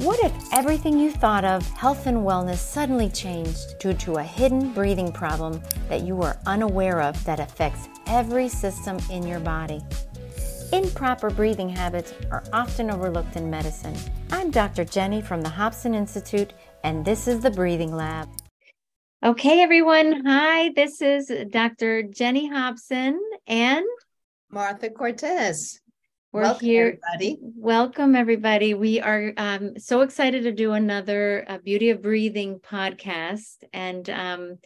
What if everything you thought of health and wellness suddenly changed due to a hidden breathing problem that you were unaware of that affects every system in your body? Improper breathing habits are often overlooked in medicine. I'm Dr. Jenny from the Hobson Institute, and this is the Breathing Lab. Okay, everyone. Hi, this is Dr. Jenny Hobson and Martha Cortes. We're welcome, here. Everybody. Welcome, everybody. We are um, so excited to do another uh, Beauty of Breathing podcast. And um,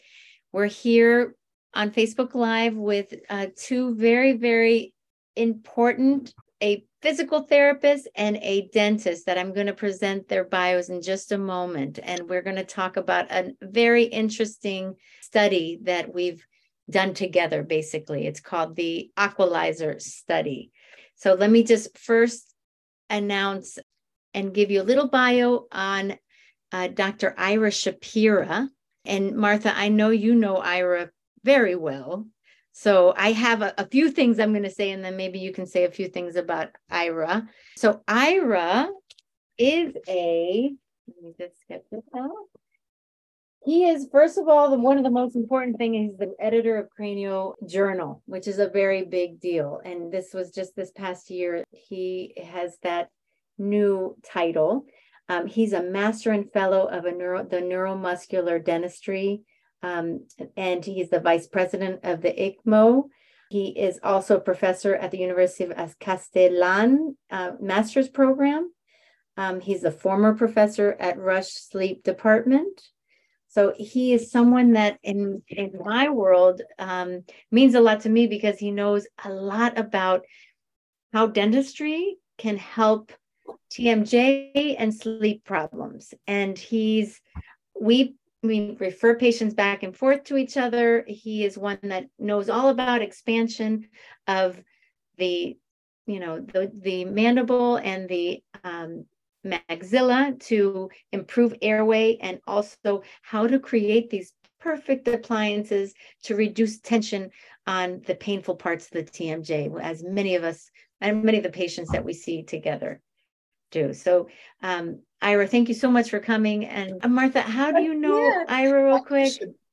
we're here on Facebook Live with uh, two very, very important a physical therapist and a dentist that I'm going to present their bios in just a moment. And we're going to talk about a very interesting study that we've done together, basically. It's called the Aqualizer Study. So let me just first announce and give you a little bio on uh, Dr. Ira Shapira. And Martha, I know you know Ira very well. So I have a, a few things I'm going to say, and then maybe you can say a few things about Ira. So Ira is a, let me just get this out. He is, first of all, the, one of the most important things. He's the editor of Cranio Journal, which is a very big deal. And this was just this past year. He has that new title. Um, he's a master and fellow of a neuro, the neuromuscular dentistry, um, and he's the vice president of the ICMO. He is also a professor at the University of Castellan uh, master's program. Um, he's a former professor at Rush Sleep Department. So he is someone that in in my world um, means a lot to me because he knows a lot about how dentistry can help TMJ and sleep problems. And he's we we refer patients back and forth to each other. He is one that knows all about expansion of the you know the the mandible and the um, maxilla to improve airway and also how to create these perfect appliances to reduce tension on the painful parts of the TMJ, as many of us and many of the patients that we see together do. So, um, Ira, thank you so much for coming. And uh, Martha, how do you know yeah. Ira, real quick?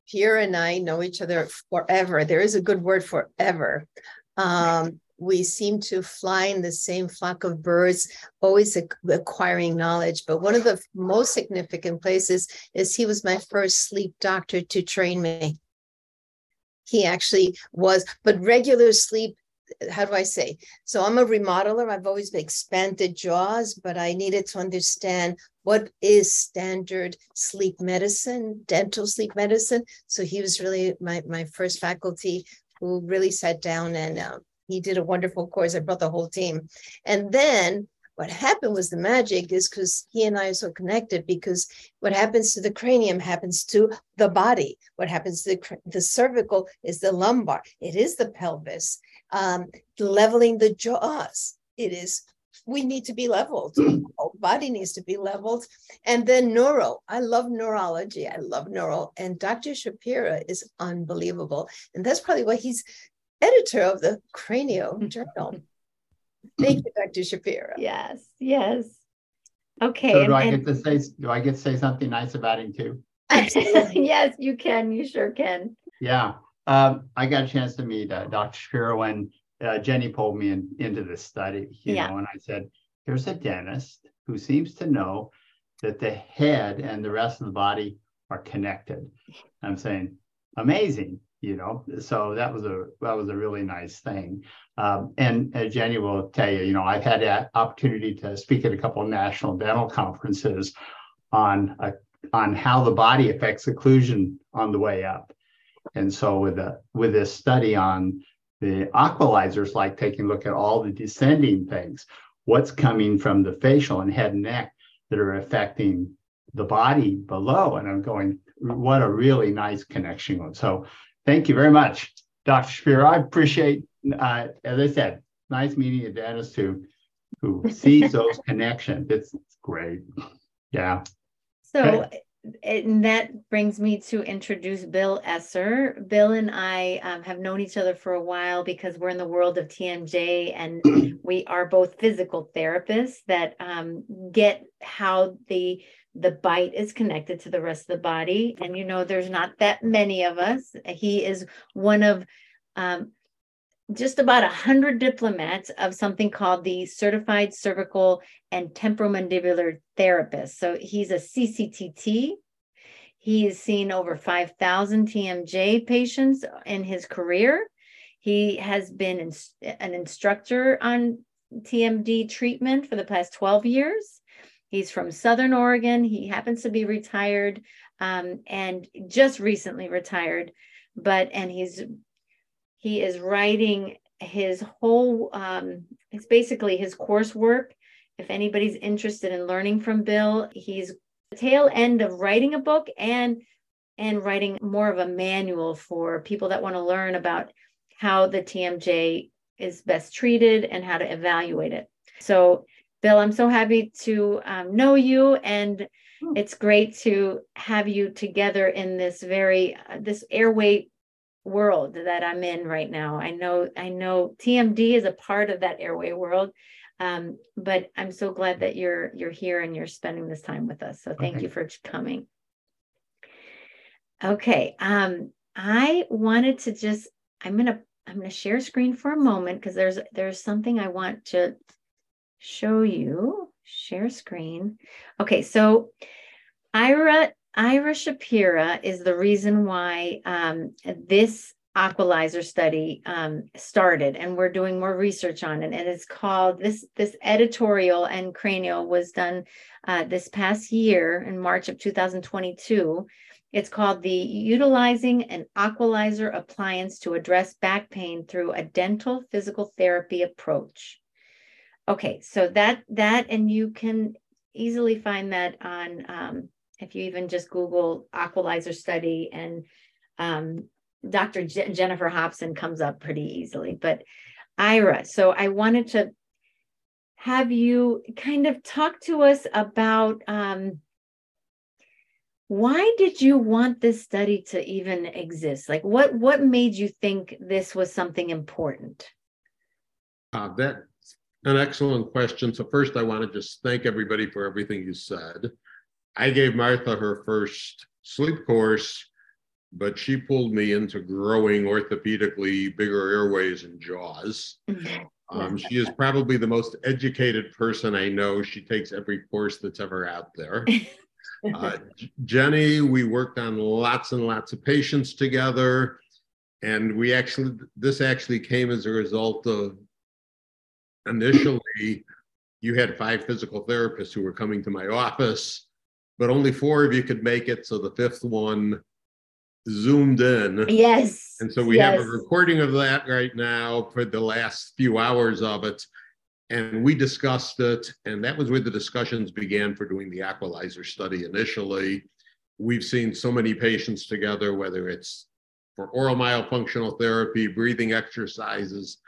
Pierre and I know each other forever. There is a good word forever. Um, we seem to fly in the same flock of birds, always acquiring knowledge. But one of the most significant places is he was my first sleep doctor to train me. He actually was, but regular sleep how do I say? So I'm a remodeler. I've always expanded jaws, but I needed to understand what is standard sleep medicine, dental sleep medicine. So he was really my my first faculty who really sat down and uh, he did a wonderful course. I brought the whole team. And then what happened was the magic is because he and I are so connected because what happens to the cranium happens to the body. What happens to the, the cervical is the lumbar. It is the pelvis. Um, leveling the jaws. It is we need to be leveled. Our body needs to be leveled. And then neuro. I love neurology. I love neuro. And Dr. Shapira is unbelievable. And that's probably why he's editor of the Cranio Journal. Thank you, Dr. Shapira. Yes, yes. Okay. So do and, I get to say do I get to say something nice about him too? yes, you can. You sure can. Yeah. Um, I got a chance to meet uh, Dr. Shapira when uh, Jenny pulled me in, into this study, you yeah. know, and I said, here's a dentist who seems to know that the head and the rest of the body are connected. I'm saying, amazing you know so that was a that was a really nice thing. Um, and as jenny will tell you you know i've had that opportunity to speak at a couple of national dental conferences on a, on how the body affects occlusion on the way up. And so with a with this study on the aqualizers like taking a look at all the descending things what's coming from the facial and head and neck that are affecting the body below. And i'm going what a really nice connection. So Thank you very much, Dr. Shapira. I appreciate, uh, as I said, nice meeting a dentist who who sees those connections. It's, it's, great. Yeah. So and that brings me to introduce Bill Esser. Bill and I um, have known each other for a while because we're in the world of TMJ and we are both physical therapists that um, get how the the bite is connected to the rest of the body. And you know, there's not that many of us. He is one of um, just about 100 diplomats of something called the Certified Cervical and Temporomandibular Therapist. So he's a CCTT. He has seen over 5,000 TMJ patients in his career. He has been an instructor on TMD treatment for the past 12 years. He's from Southern Oregon. He happens to be retired um, and just recently retired, but and he's he is writing his whole, um, it's basically his coursework. If anybody's interested in learning from Bill, he's the tail end of writing a book and and writing more of a manual for people that want to learn about how the TMJ is best treated and how to evaluate it. So, Bill, I'm so happy to um, know you, and hmm. it's great to have you together in this very uh, this airway world that I'm in right now. I know I know TMD is a part of that airway world. Um, but I'm so glad that you're you're here and you're spending this time with us. So thank okay. you for coming. Okay. Um, I wanted to just I'm gonna I'm gonna share screen for a moment because there's there's something I want to show you. Share screen. Okay, so Ira Ira Shapira is the reason why um, this aqualizer study um, started, and we're doing more research on it. And it's called this this editorial and cranial was done uh, this past year in March of 2022. It's called the Utilizing an Aqualizer Appliance to Address Back Pain Through a Dental Physical Therapy Approach. Okay, so that that and you can easily find that on um, if you even just Google aqualizer study and um, Dr. Je- Jennifer Hobson comes up pretty easily. But Ira, so I wanted to have you kind of talk to us about um, why did you want this study to even exist? Like, what what made you think this was something important? Uh, that's an excellent question. So first, I want to just thank everybody for everything you said. I gave Martha her first sleep course, but she pulled me into growing orthopedically bigger airways and jaws. Um, she is probably the most educated person I know. She takes every course that's ever out there. Uh, Jenny, we worked on lots and lots of patients together. And we actually, this actually came as a result of initially, you had five physical therapists who were coming to my office but only four of you could make it. So the fifth one zoomed in. Yes. And so we yes. have a recording of that right now for the last few hours of it. And we discussed it. And that was where the discussions began for doing the aqualizer study initially. We've seen so many patients together, whether it's for oral myofunctional therapy, breathing exercises,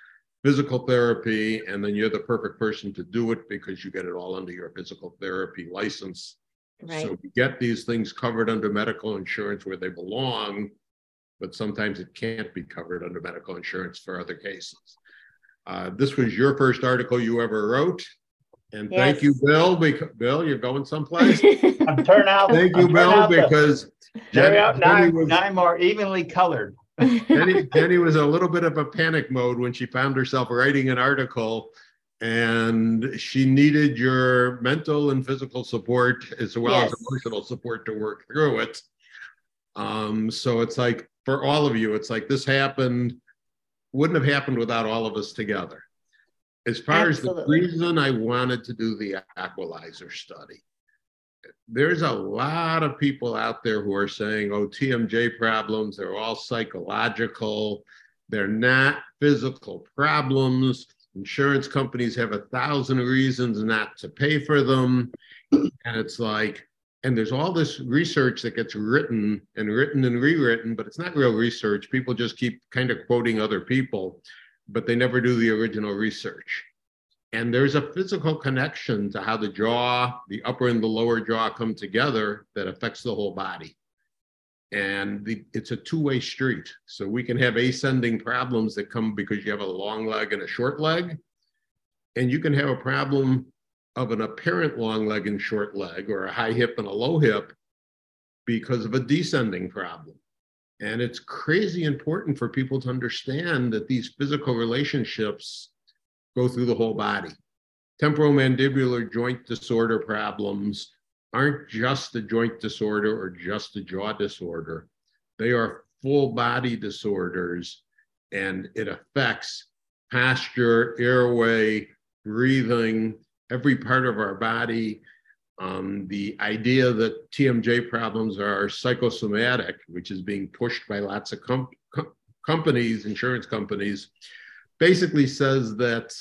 physical therapy, and then you're the perfect person to do it because you get it all under your physical therapy license. Right. So we get these things covered under medical insurance where they belong, but sometimes it can't be covered under medical insurance for other cases. Uh, this was your first article you ever wrote. And yes. thank you, Bill. Because Bill, you're going someplace. I'm turning out. Thank you, Bill, because out Jenny was, nine more evenly colored. Jenny, Jenny was a little bit of a panic mode when she found herself writing an article and she needed your mental and physical support as well yes. as emotional support to work through it. Um, so it's like for all of you, it's like this happened, wouldn't have happened without all of us together. As far Absolutely. as the reason I wanted to do the aqualizer study, there's a lot of people out there who are saying, oh, TMJ problems, they're all psychological, they're not physical problems insurance companies have a thousand reasons not to pay for them. And it's like, and there's all this research that gets written and written and rewritten, but it's not real research. People just keep kind of quoting other people, but they never do the original research. And there's a physical connection to how the jaw, the upper and the lower jaw come together that affects the whole body. And the, it's a two way street. So we can have ascending problems that come because you have a long leg and a short leg. And you can have a problem of an apparent long leg and short leg or a high hip and a low hip because of a descending problem. And it's crazy important for people to understand that these physical relationships go through the whole body. Temporomandibular joint disorder problems aren't just a joint disorder or just a jaw disorder. They are full body disorders and it affects posture, airway, breathing, every part of our body. Um, the idea that TMJ problems are psychosomatic, which is being pushed by lots of com- com- companies, insurance companies, basically says that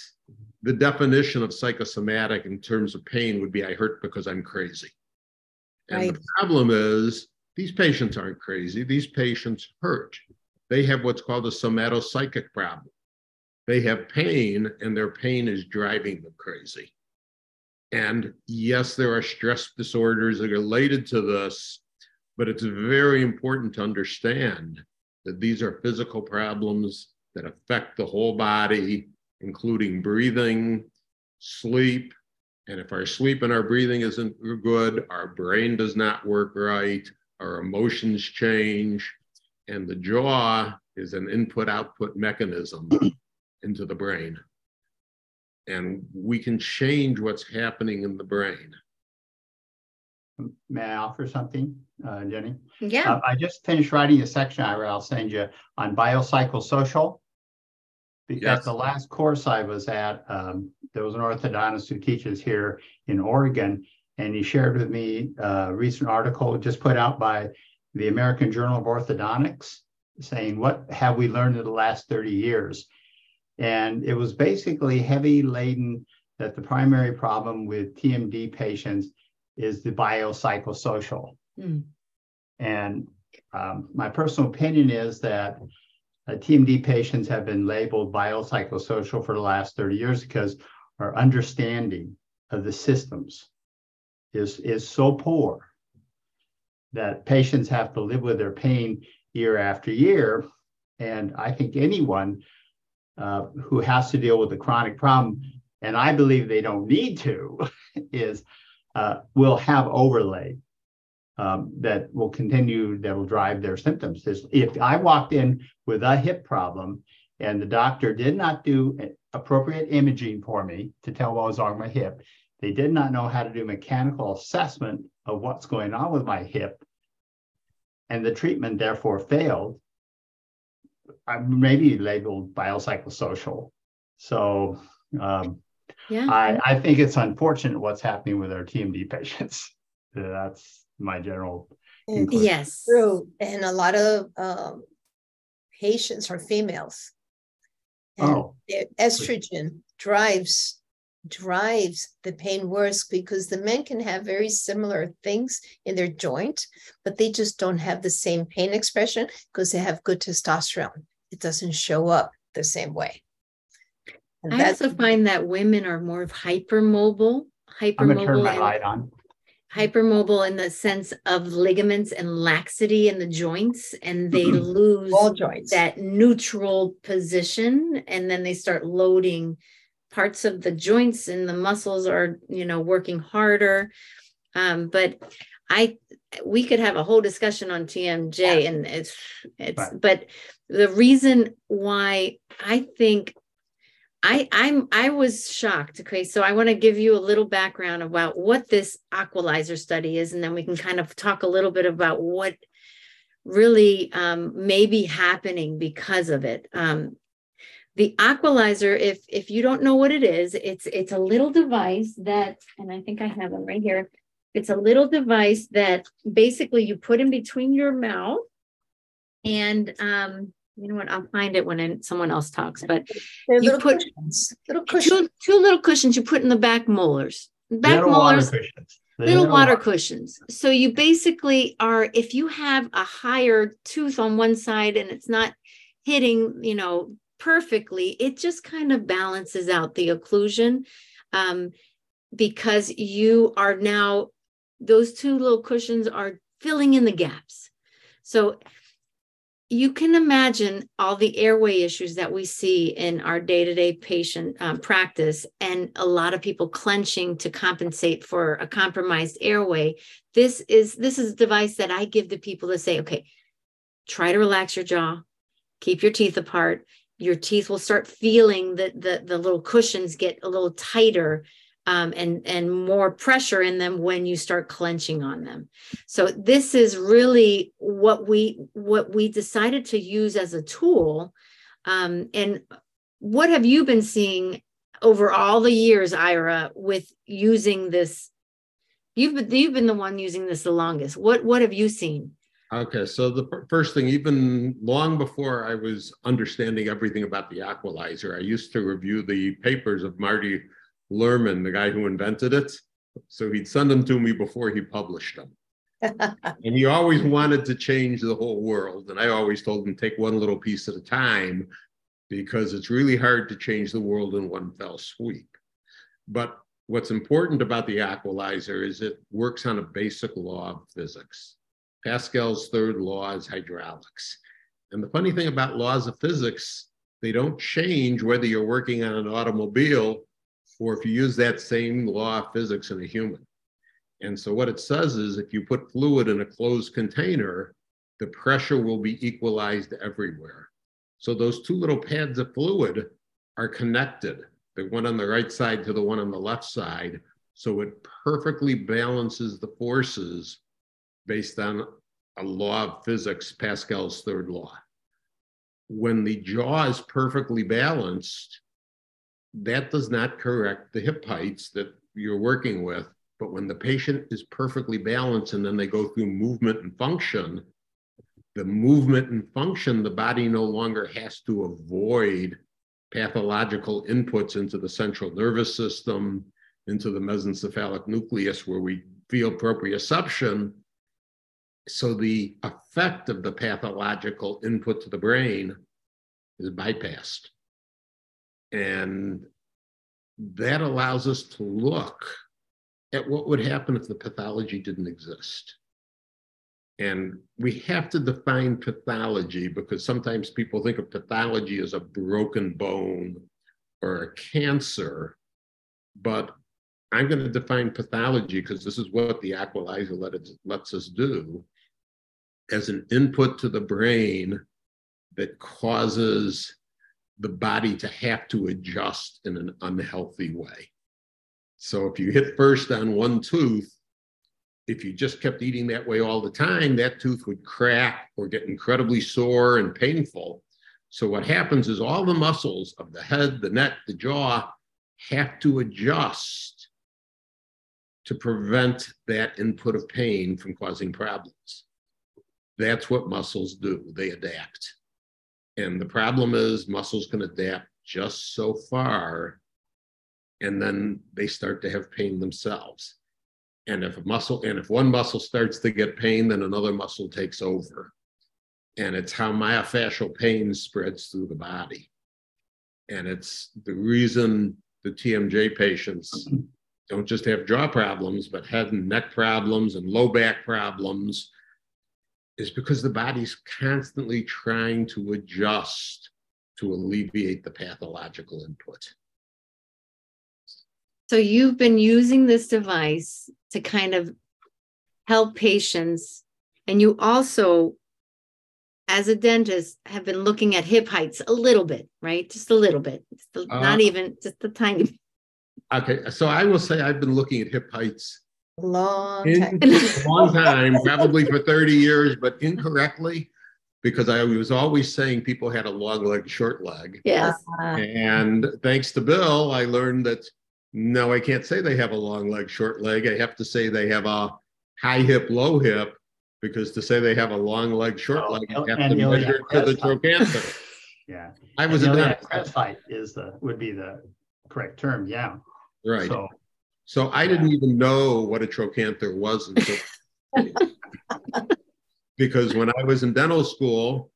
the definition of psychosomatic in terms of pain would be I hurt because I'm crazy. And right. the problem is these patients aren't crazy, these patients hurt. They have what's called a somatopsychic problem. They have pain, and their pain is driving them crazy. And yes, there are stress disorders that are related to this, but it's very important to understand that these are physical problems that affect the whole body, including breathing, sleep. And if our sleep and our breathing isn't good, our brain does not work right, our emotions change, and the jaw is an input output mechanism into the brain. And we can change what's happening in the brain. May I offer something, uh, Jenny? Yeah. Uh, I just finished writing a section I will send you on biopsychosocial. Because yes. the last course I was at, um, there was an orthodontist who teaches here in Oregon, and he shared with me a recent article just put out by the American Journal of Orthodontics saying, What have we learned in the last 30 years? And it was basically heavy laden that the primary problem with TMD patients is the biopsychosocial. Mm. And um, my personal opinion is that uh, TMD patients have been labeled biopsychosocial for the last 30 years because our understanding of the systems is, is so poor that patients have to live with their pain year after year. And I think anyone uh, who has to deal with a chronic problem, and I believe they don't need to, is uh, will have overlay um, that will continue, that will drive their symptoms. If I walked in with a hip problem and the doctor did not do appropriate imaging for me to tell what was wrong with my hip, they did not know how to do mechanical assessment of what's going on with my hip, and the treatment therefore failed, I may be labeled biopsychosocial. So um, yeah. I, I think it's unfortunate what's happening with our TMD patients. That's my general. Conclusion. Yes. True. And a lot of um, patients are females. And oh. estrogen drives drives the pain worse because the men can have very similar things in their joint, but they just don't have the same pain expression because they have good testosterone. It doesn't show up the same way. And I also find that women are more hypermobile. Hypermobile. I'm gonna turn my light on. Hypermobile in the sense of ligaments and laxity in the joints, and they mm-hmm. lose all joints that neutral position, and then they start loading parts of the joints and the muscles are you know working harder um, but i we could have a whole discussion on tmj yeah. and it's it's right. but the reason why i think I I'm I was shocked. Okay, so I want to give you a little background about what this Aqualizer study is, and then we can kind of talk a little bit about what really um, may be happening because of it. Um, the Aqualizer, if if you don't know what it is, it's it's a little device that, and I think I have them right here. It's a little device that basically you put in between your mouth, and um, you know what? I'll find it when someone else talks. But They're you put cushions. little cushions. Two, two, little cushions you put in the back molars. Back little molars. Water cushions. Little water cushions. So you basically are, if you have a higher tooth on one side and it's not hitting, you know, perfectly, it just kind of balances out the occlusion um, because you are now, those two little cushions are filling in the gaps. So you can imagine all the airway issues that we see in our day-to-day patient um, practice and a lot of people clenching to compensate for a compromised airway. This is this is a device that i give to people to say okay try to relax your jaw keep your teeth apart. Your teeth will start feeling that the, the little cushions get a little tighter um, and and more pressure in them when you start clenching on them. So this is really what we what we decided to use as a tool. Um, and what have you been seeing over all the years, Ira, with using this? You've been you've been the one using this the longest. What what have you seen? Okay, so the first thing, even long before I was understanding everything about the Aqualizer, I used to review the papers of Marty Lerman, the guy who invented it. So he'd send them to me before he published them. and he always wanted to change the whole world. And I always told him, take one little piece at a time because it's really hard to change the world in one fell sweep. But what's important about the aqualizer is it works on a basic law of physics. Pascal's third law is hydraulics. And the funny thing about laws of physics, they don't change whether you're working on an automobile or if you use that same law of physics in a human. And so what it says is if you put fluid in a closed container, the pressure will be equalized everywhere. So those two little pads of fluid are connected, the one on the right side to the one on the left side. So it perfectly balances the forces based on a law of physics, Pascal's third law. When the jaw is perfectly balanced, that does not correct the hip heights that you're working with. But when the patient is perfectly balanced and then they go through movement and function, the movement and function, the body no longer has to avoid pathological inputs into the central nervous system, into the mesencephalic nucleus where we feel proprioception. So the effect of the pathological input to the brain is bypassed. And that allows us to look at what would happen if the pathology didn't exist. And we have to define pathology because sometimes people think of pathology as a broken bone or a cancer. But I'm going to define pathology because this is what the aqualizer let it, lets us do as an input to the brain that causes the body to have to adjust in an unhealthy way. So if you hit first on one tooth, if you just kept eating that way all the time, that tooth would crack or get incredibly sore and painful. So what happens is all the muscles of the head, the neck, the jaw have to adjust to prevent that input of pain from causing problems. That's what muscles do, they adapt. And the problem is muscles can adapt just so far, and then they start to have pain themselves. And if a muscle, and if one muscle starts to get pain, then another muscle takes over. And it's how myofascial pain spreads through the body. And it's the reason the TMJ patients don't just have jaw problems, but head and neck problems and low back problems is because the body's constantly trying to adjust to alleviate the pathological input. So you've been using this device to kind of help patients, and you also, as a dentist, have been looking at hip heights a little bit, right? Just a little bit, uh, not even just a tiny. Okay, so I will say I've been looking at hip heights Long time. long time, probably for 30 years, but incorrectly because I was always saying people had a long leg, short leg. Yes. Uh-huh. And thanks to Bill, I learned that no, I can't say they have a long leg, short leg. I have to say they have a high hip, low hip, because to say they have a long leg, short oh, leg, I oh, have to measure to the trochanter. yeah. I was a dentist. height is the would be the correct term. Yeah. Right. So so I didn't even know what a trochanter was until because when I was in dental school,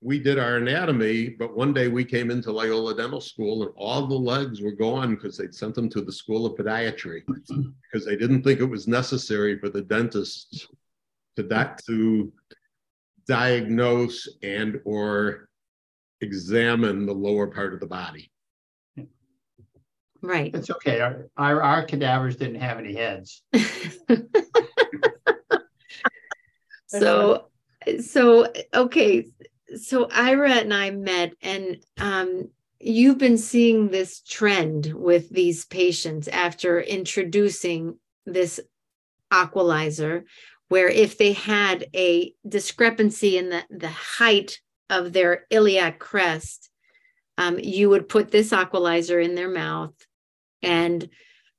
we did our anatomy, but one day we came into Loyola Dental School and all the legs were gone because they'd sent them to the School of Podiatry because they didn't think it was necessary for the dentists to, that to diagnose and or examine the lower part of the body. Right. It's okay. Our, our, our cadavers didn't have any heads. so so okay so ira and i met and um, you've been seeing this trend with these patients after introducing this aqualizer where if they had a discrepancy in the, the height of their iliac crest um, you would put this aqualizer in their mouth and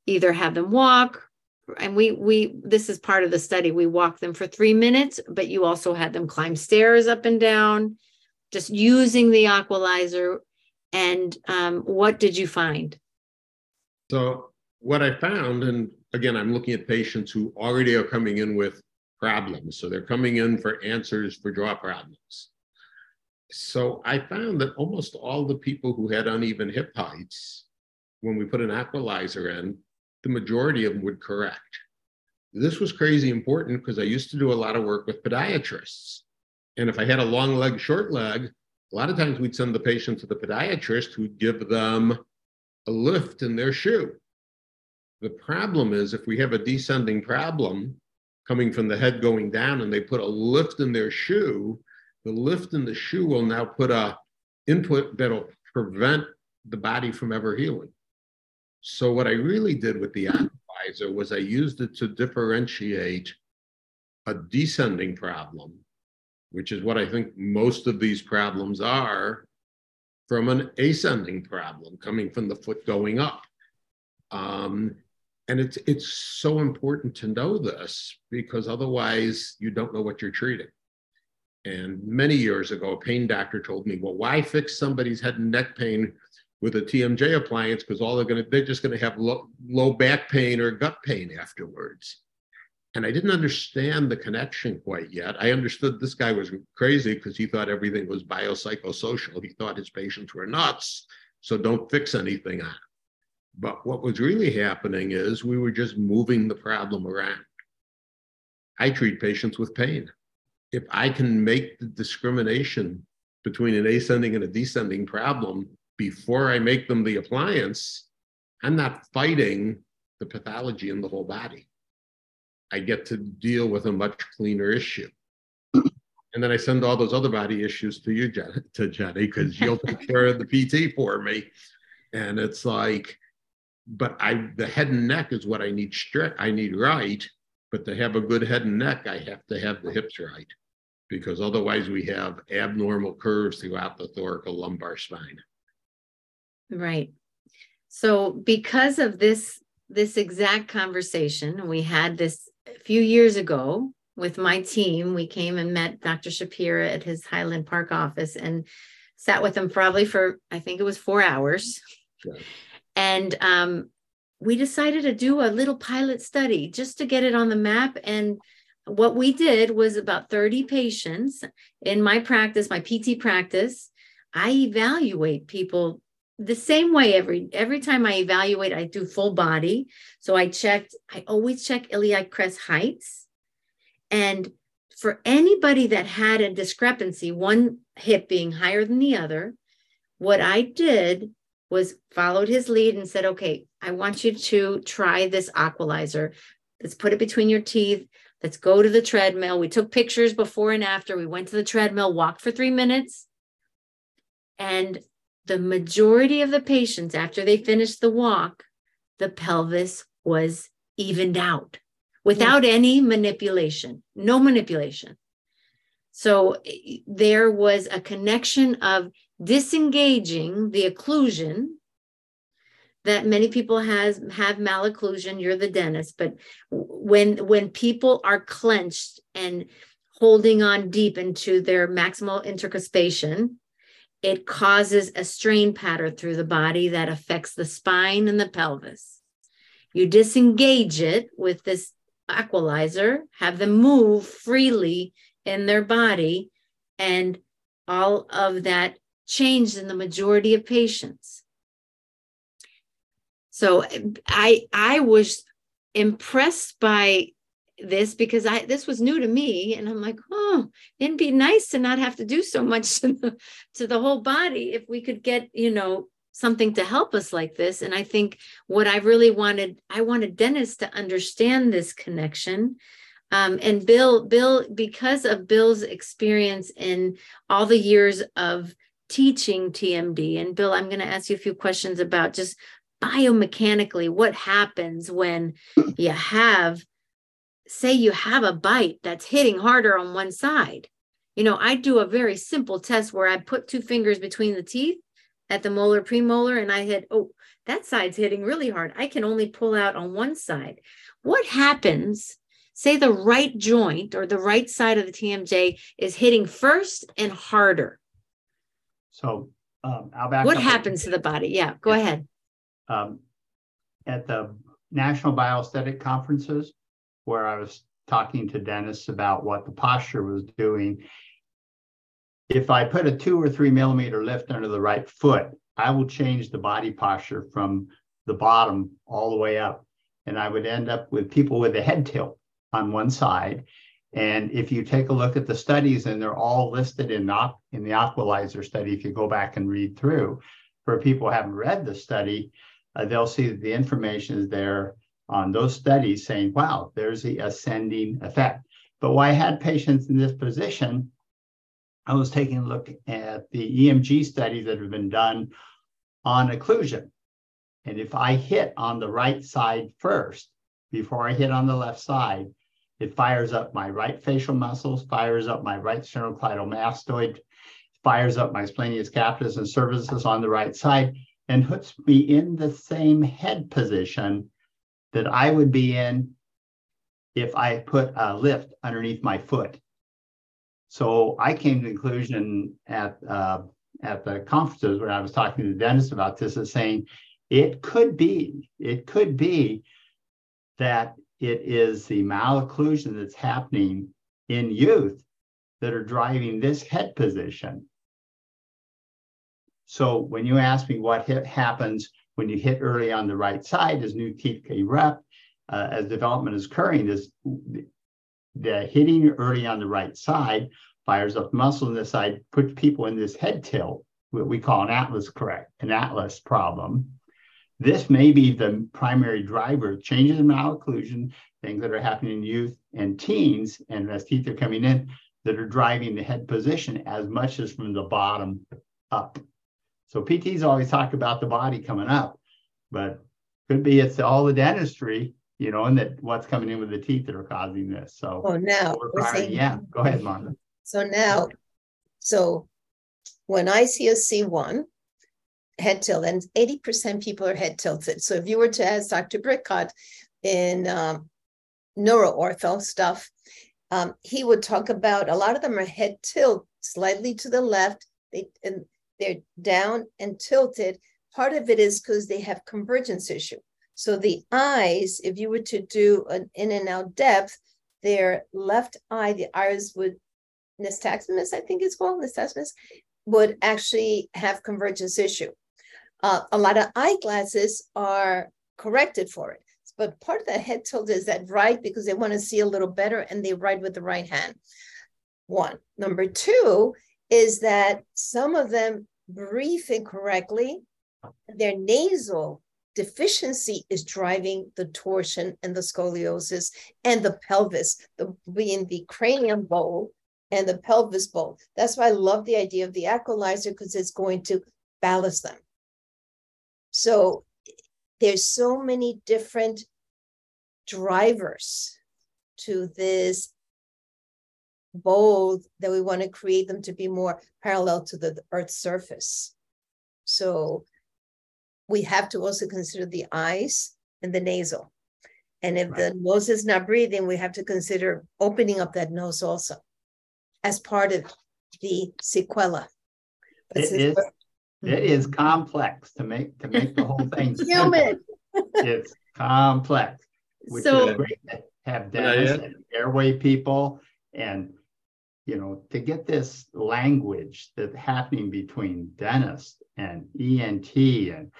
either have them walk and we we this is part of the study we walked them for three minutes but you also had them climb stairs up and down just using the aqualizer. And um, what did you find? So what i found and again i'm looking at patients who already are coming in with problems. So they're coming in for answers for jaw problems. So i found that almost all the people who had uneven hip heights when we put an aqualizer in the majority of them would correct. This was crazy important because I used to do a lot of work with podiatrists. And if I had a long leg, short leg, a lot of times we'd send the patient to the podiatrist who'd give them a lift in their shoe. The problem is if we have a descending problem coming from the head going down and they put a lift in their shoe, the lift in the shoe will now put a input that'll prevent the body from ever healing. So what I really did with the aqualizer was I used it to differentiate a descending problem, which is what I think most of these problems are, from an ascending problem coming from the foot going up. Um, and it's it's so important to know this because otherwise you don't know what you're treating. And many years ago, a pain doctor told me, well, why fix somebody's head and neck pain with a TMJ appliance because all they're going to they're just going to have low, low back pain or gut pain afterwards. And I didn't understand the connection quite yet. I understood this guy was crazy because he thought everything was biopsychosocial. He thought his patients were nuts, so don't fix anything on it. But what was really happening is we were just moving the problem around. I treat patients with pain. If I can make the discrimination between an ascending and a descending problem before I make them the appliance, I'm not fighting the pathology in the whole body. I get to deal with a much cleaner issue. And then I send all those other body issues to you, Jen, to Jenny, because you'll take care of the PT for me. And it's like, but I the head and neck is what I need strict, I need right. But to have a good head and neck, I have to have the hips right. Because otherwise we have abnormal curves throughout the thoracolumbar spine. Right. So because of this this exact conversation, we had this a few years ago with my team. We came and met Dr. Shapira at his Highland Park office and sat with him probably for I think it was four hours. Right. And um, we decided to do a little pilot study just to get it on the map. And what we did was about 30 patients in my practice, my PT practice. I evaluate people the same way every every time I evaluate, I do full body. So I checked, I always check iliac crest heights. And for anybody that had a discrepancy, one hip being higher than the other, what I did was followed his lead and said, okay, I want you to try this aqualizer. Let's put it between your teeth. Let's go to the treadmill. We took pictures before and after. We went to the treadmill, walked for three minutes. And the majority of the patients, after they finished the walk, the pelvis was evened out without yeah. any manipulation, no manipulation. So there was a connection of disengaging the occlusion that many people has have malocclusion you're the dentist but when when people are clenched and holding on deep into their maximal intercuspation it causes a strain pattern through the body that affects the spine and the pelvis. You disengage it with this aqualizer, have them move freely in their body, and all of that changed in the majority of patients. So I I was impressed by this because I this was new to me and I'm like, oh, it'd be nice to not have to do so much to the, to the whole body if we could get, you know, something to help us like this. And I think what I really wanted, I wanted dentists to understand this connection. Um, and Bill, Bill, because of Bill's experience in all the years of teaching TMD, and Bill, I'm going to ask you a few questions about just biomechanically what happens when you have say you have a bite that's hitting harder on one side. You know, I do a very simple test where I put two fingers between the teeth at the molar premolar and I hit, oh, that side's hitting really hard. I can only pull out on one side. What happens? Say the right joint or the right side of the TMJ is hitting first and harder. So, um, I'll back What happens to the body? Yeah, go ahead. Um, at the National Bioaesthetic Conferences, where I was talking to dentists about what the posture was doing. If I put a two or three millimeter lift under the right foot, I will change the body posture from the bottom all the way up. And I would end up with people with a head tilt on one side. And if you take a look at the studies, and they're all listed in, in the Aqualizer study, if you go back and read through, for people who haven't read the study, uh, they'll see that the information is there on those studies saying, wow, there's the ascending effect. But while I had patients in this position, I was taking a look at the EMG studies that have been done on occlusion. And if I hit on the right side first, before I hit on the left side, it fires up my right facial muscles, fires up my right sternocleidomastoid, fires up my splenius capitis and cervicis on the right side, and puts me in the same head position that I would be in if I put a lift underneath my foot. So I came to the conclusion at uh, at the conferences when I was talking to the dentist about this, is saying it could be, it could be that it is the malocclusion that's happening in youth that are driving this head position. So when you ask me what happens when you hit early on the right side as new teeth erupt, uh, as development is occurring, this the hitting early on the right side fires up muscle in this side, puts people in this head tilt, what we call an atlas correct, an atlas problem. This may be the primary driver, changes in malocclusion, things that are happening in youth and teens, and as teeth are coming in, that are driving the head position as much as from the bottom up. So PTs always talk about the body coming up, but could be it's all the dentistry, you know, and that what's coming in with the teeth that are causing this. So oh now saying, yeah, go ahead, Martha. So now, so when I see a C1 head tilt, and 80% people are head tilted. So if you were to ask Dr. Brickott in um, neuroortho stuff, um, he would talk about a lot of them are head tilt slightly to the left. They and they're down and tilted. Part of it is because they have convergence issue. So the eyes, if you were to do an in and out depth, their left eye, the iris would nystagmus, I think it's called nystagmus, would actually have convergence issue. Uh, a lot of eyeglasses are corrected for it. But part of the head tilt is that right because they want to see a little better and they write with the right hand. One. Number two is that some of them breathe incorrectly. Their nasal deficiency is driving the torsion and the scoliosis and the pelvis, the, being the cranium bowl and the pelvis bowl. That's why I love the idea of the aqualizer because it's going to balance them. So there's so many different drivers to this bold that we want to create them to be more parallel to the Earth's surface. So we have to also consider the eyes and the nasal. And if right. the nose is not breathing, we have to consider opening up that nose also as part of the sequela. But it is, it is complex to make to make the whole thing human. it's complex, which so, is great to have dentists and airway people and you know, to get this language that's happening between dentists and ENT and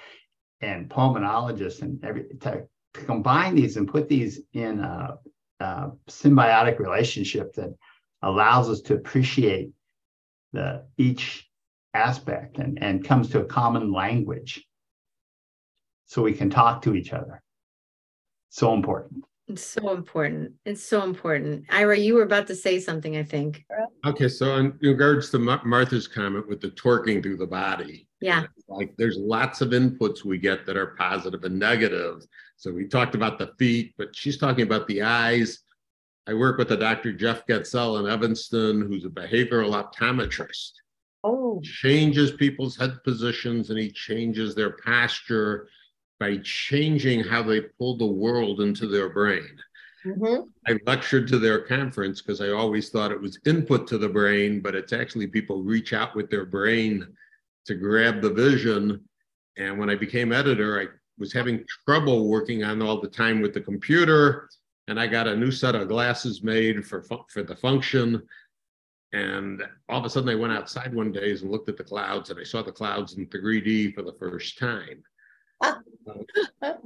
and pulmonologists and every to, to combine these and put these in a, a symbiotic relationship that allows us to appreciate the each aspect and, and comes to a common language so we can talk to each other. So important. It's so important. It's so important. Ira, you were about to say something, I think. Okay, so in regards to Martha's comment with the torquing through the body, yeah, like there's lots of inputs we get that are positive and negative. So we talked about the feet, but she's talking about the eyes. I work with a Dr. Jeff Getzel in Evanston, who's a behavioral optometrist. Oh, changes people's head positions and he changes their posture by changing how they pull the world into their brain. Mm-hmm. I lectured to their conference because I always thought it was input to the brain, but it's actually people reach out with their brain to grab the vision. And when I became editor, I was having trouble working on all the time with the computer. And I got a new set of glasses made for, for the function. And all of a sudden, I went outside one day and looked at the clouds, and I saw the clouds in 3D for the first time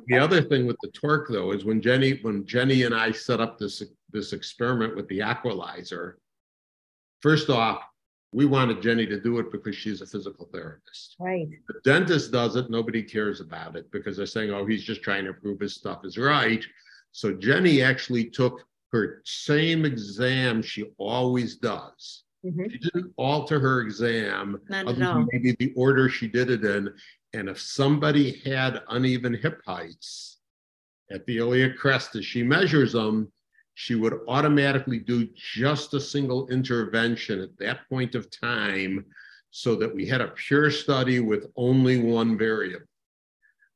the other thing with the torque though is when Jenny when Jenny and I set up this this experiment with the aqualizer, first off, we wanted Jenny to do it because she's a physical therapist. Right. The dentist does it, nobody cares about it because they're saying, oh, he's just trying to prove his stuff is right. So Jenny actually took her same exam she always does. Mm-hmm. She didn't alter her exam, Not at all. maybe the order she did it in. And if somebody had uneven hip heights at the iliac crest as she measures them, she would automatically do just a single intervention at that point of time so that we had a pure study with only one variable.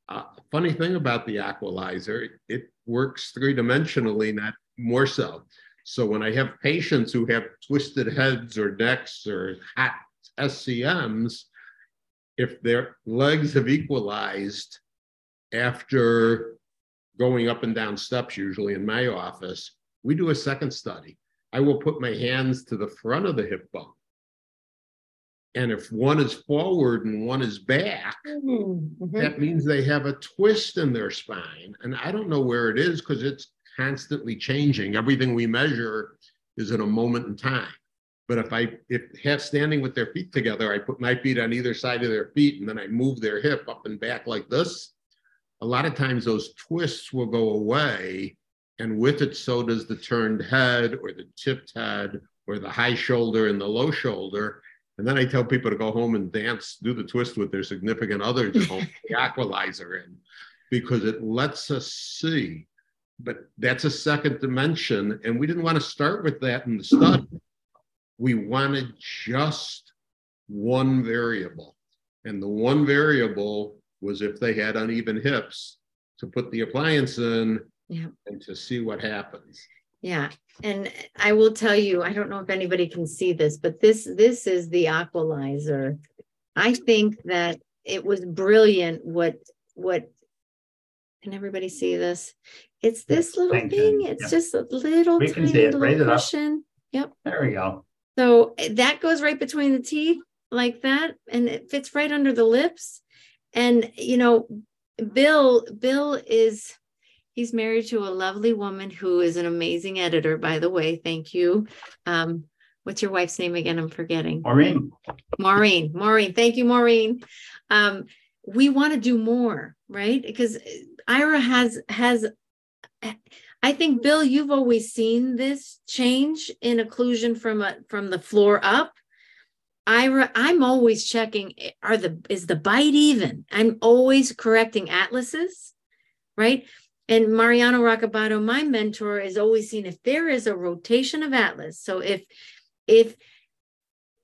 Uh, funny thing about the aqualizer, it works three dimensionally, not more so. So when I have patients who have twisted heads or necks or hot SCMs, if their legs have equalized after going up and down steps, usually in my office, we do a second study. I will put my hands to the front of the hip bone. And if one is forward and one is back, mm-hmm. that means they have a twist in their spine. And I don't know where it is because it's constantly changing. Everything we measure is in a moment in time. But if I if have standing with their feet together, I put my feet on either side of their feet and then I move their hip up and back like this. A lot of times those twists will go away, and with it, so does the turned head or the tipped head or the high shoulder and the low shoulder. And then I tell people to go home and dance, do the twist with their significant others at home, the aqualizer in, because it lets us see. But that's a second dimension. And we didn't want to start with that in the study we wanted just one variable. And the one variable was if they had uneven hips to put the appliance in yeah. and to see what happens. Yeah. And I will tell you, I don't know if anybody can see this, but this this is the aqualizer. I think that it was brilliant what what can everybody see this? It's this little Thank thing. You. It's yep. just a little we tiny little cushion. Yep. There we go. So eh, that goes right between the teeth like that, and it fits right under the lips. And you know, Bill, Bill is he's married to a lovely woman who is an amazing editor, by the way. Thank you. Um, what's your wife's name again? I'm forgetting. Maureen. Maureen. Maureen. Thank you, Maureen. Um, we want to do more, right? Because Ira has has I think Bill, you've always seen this change in occlusion from a, from the floor up. I I'm always checking eh, are the is the bite even? I'm always correcting atlases, right? And Mariano Rocabado, my mentor, is always seen if there is a rotation of atlas. So if if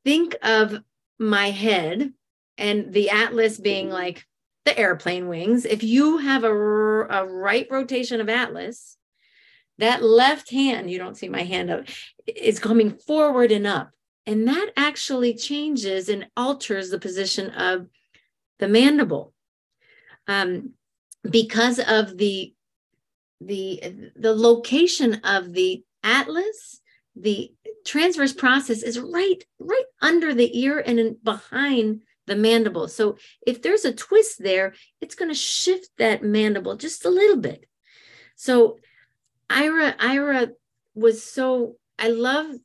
think of my head and the atlas being like the airplane wings, if you have a, a right rotation of atlas, that left hand, you don't see my hand up, is coming forward and up. And that actually changes and alters the position of the mandible. Um, because of the the the location of the atlas the transverse process is right right under the ear and in, behind the mandible. So if there's a twist there, it's going to shift that mandible just a little bit. So Ira Ira was so I love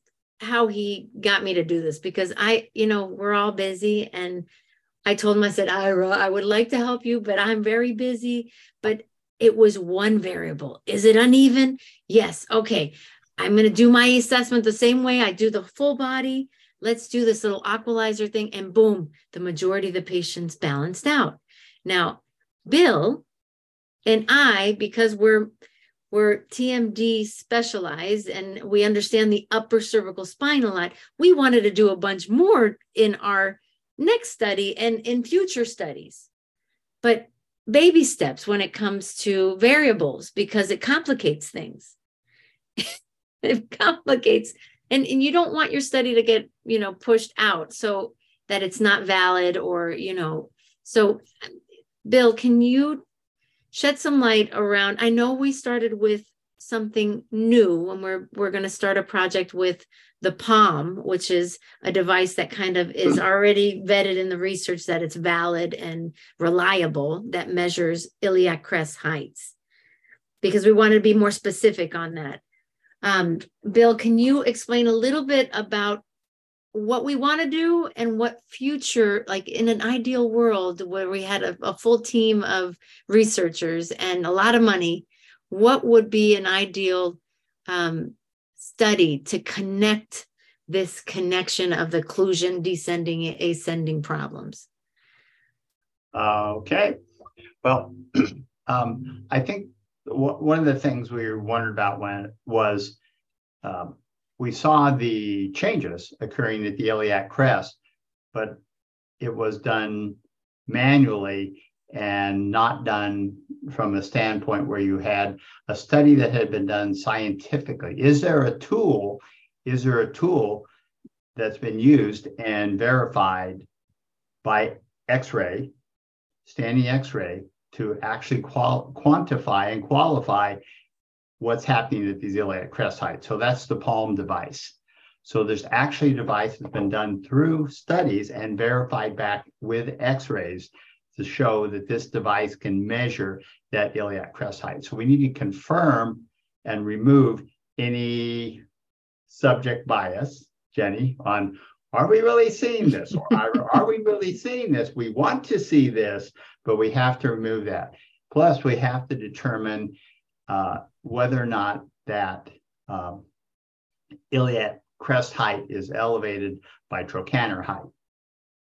how he got me to do this because I, you know, we're all busy and I told him, I said, Ira, I would like to help you, but I'm very busy. But it was one variable. Is it uneven? Yes. Okay. I'm going to do my assessment the same way I do the full body. Let's do this little aqualizer thing. And boom, the majority of the patients balanced out. Now, Bill and I, because we're we're TMD specialized and we understand the upper cervical spine a lot, we wanted to do a bunch more in our next study and in future studies. But baby steps when it comes to variables because it complicates things. it complicates and, and you don't want your study to get, you know, pushed out so that it's not valid or, you know, so Bill, can you shed some light around i know we started with something new and we're we're going to start a project with the palm which is a device that kind of is already vetted in the research that it's valid and reliable that measures iliac crest heights. Because we wanted to be more specific on that. Um, bill can you explain a little bit about what we want to do and what future like in an ideal world where we had a, a, full team of researchers and a lot of money what would be an ideal um, study to connect this connection of the occlusion descending ascending problems? Okay. Well um, i think w- one of the things we wondered about when was um, we saw the changes occurring at the iliac crest, but it was done manually and not done from a standpoint where you had a study that had been done scientifically. Is there a tool? Is there a tool that's been used and verified by X-ray, standing X-ray, to actually qual- quantify and qualify what's happening at these iliac crest heights. So that's the palm device. So there's actually a device that's been done through studies and verified back with x-rays to show that this device can measure that iliac crest height. So we need to confirm and remove any subject bias, Jenny, on are we really seeing this or are, are we really seeing this? We want to see this, but we have to remove that. Plus, we have to determine uh, whether or not that um, iliac crest height is elevated by trochanter height.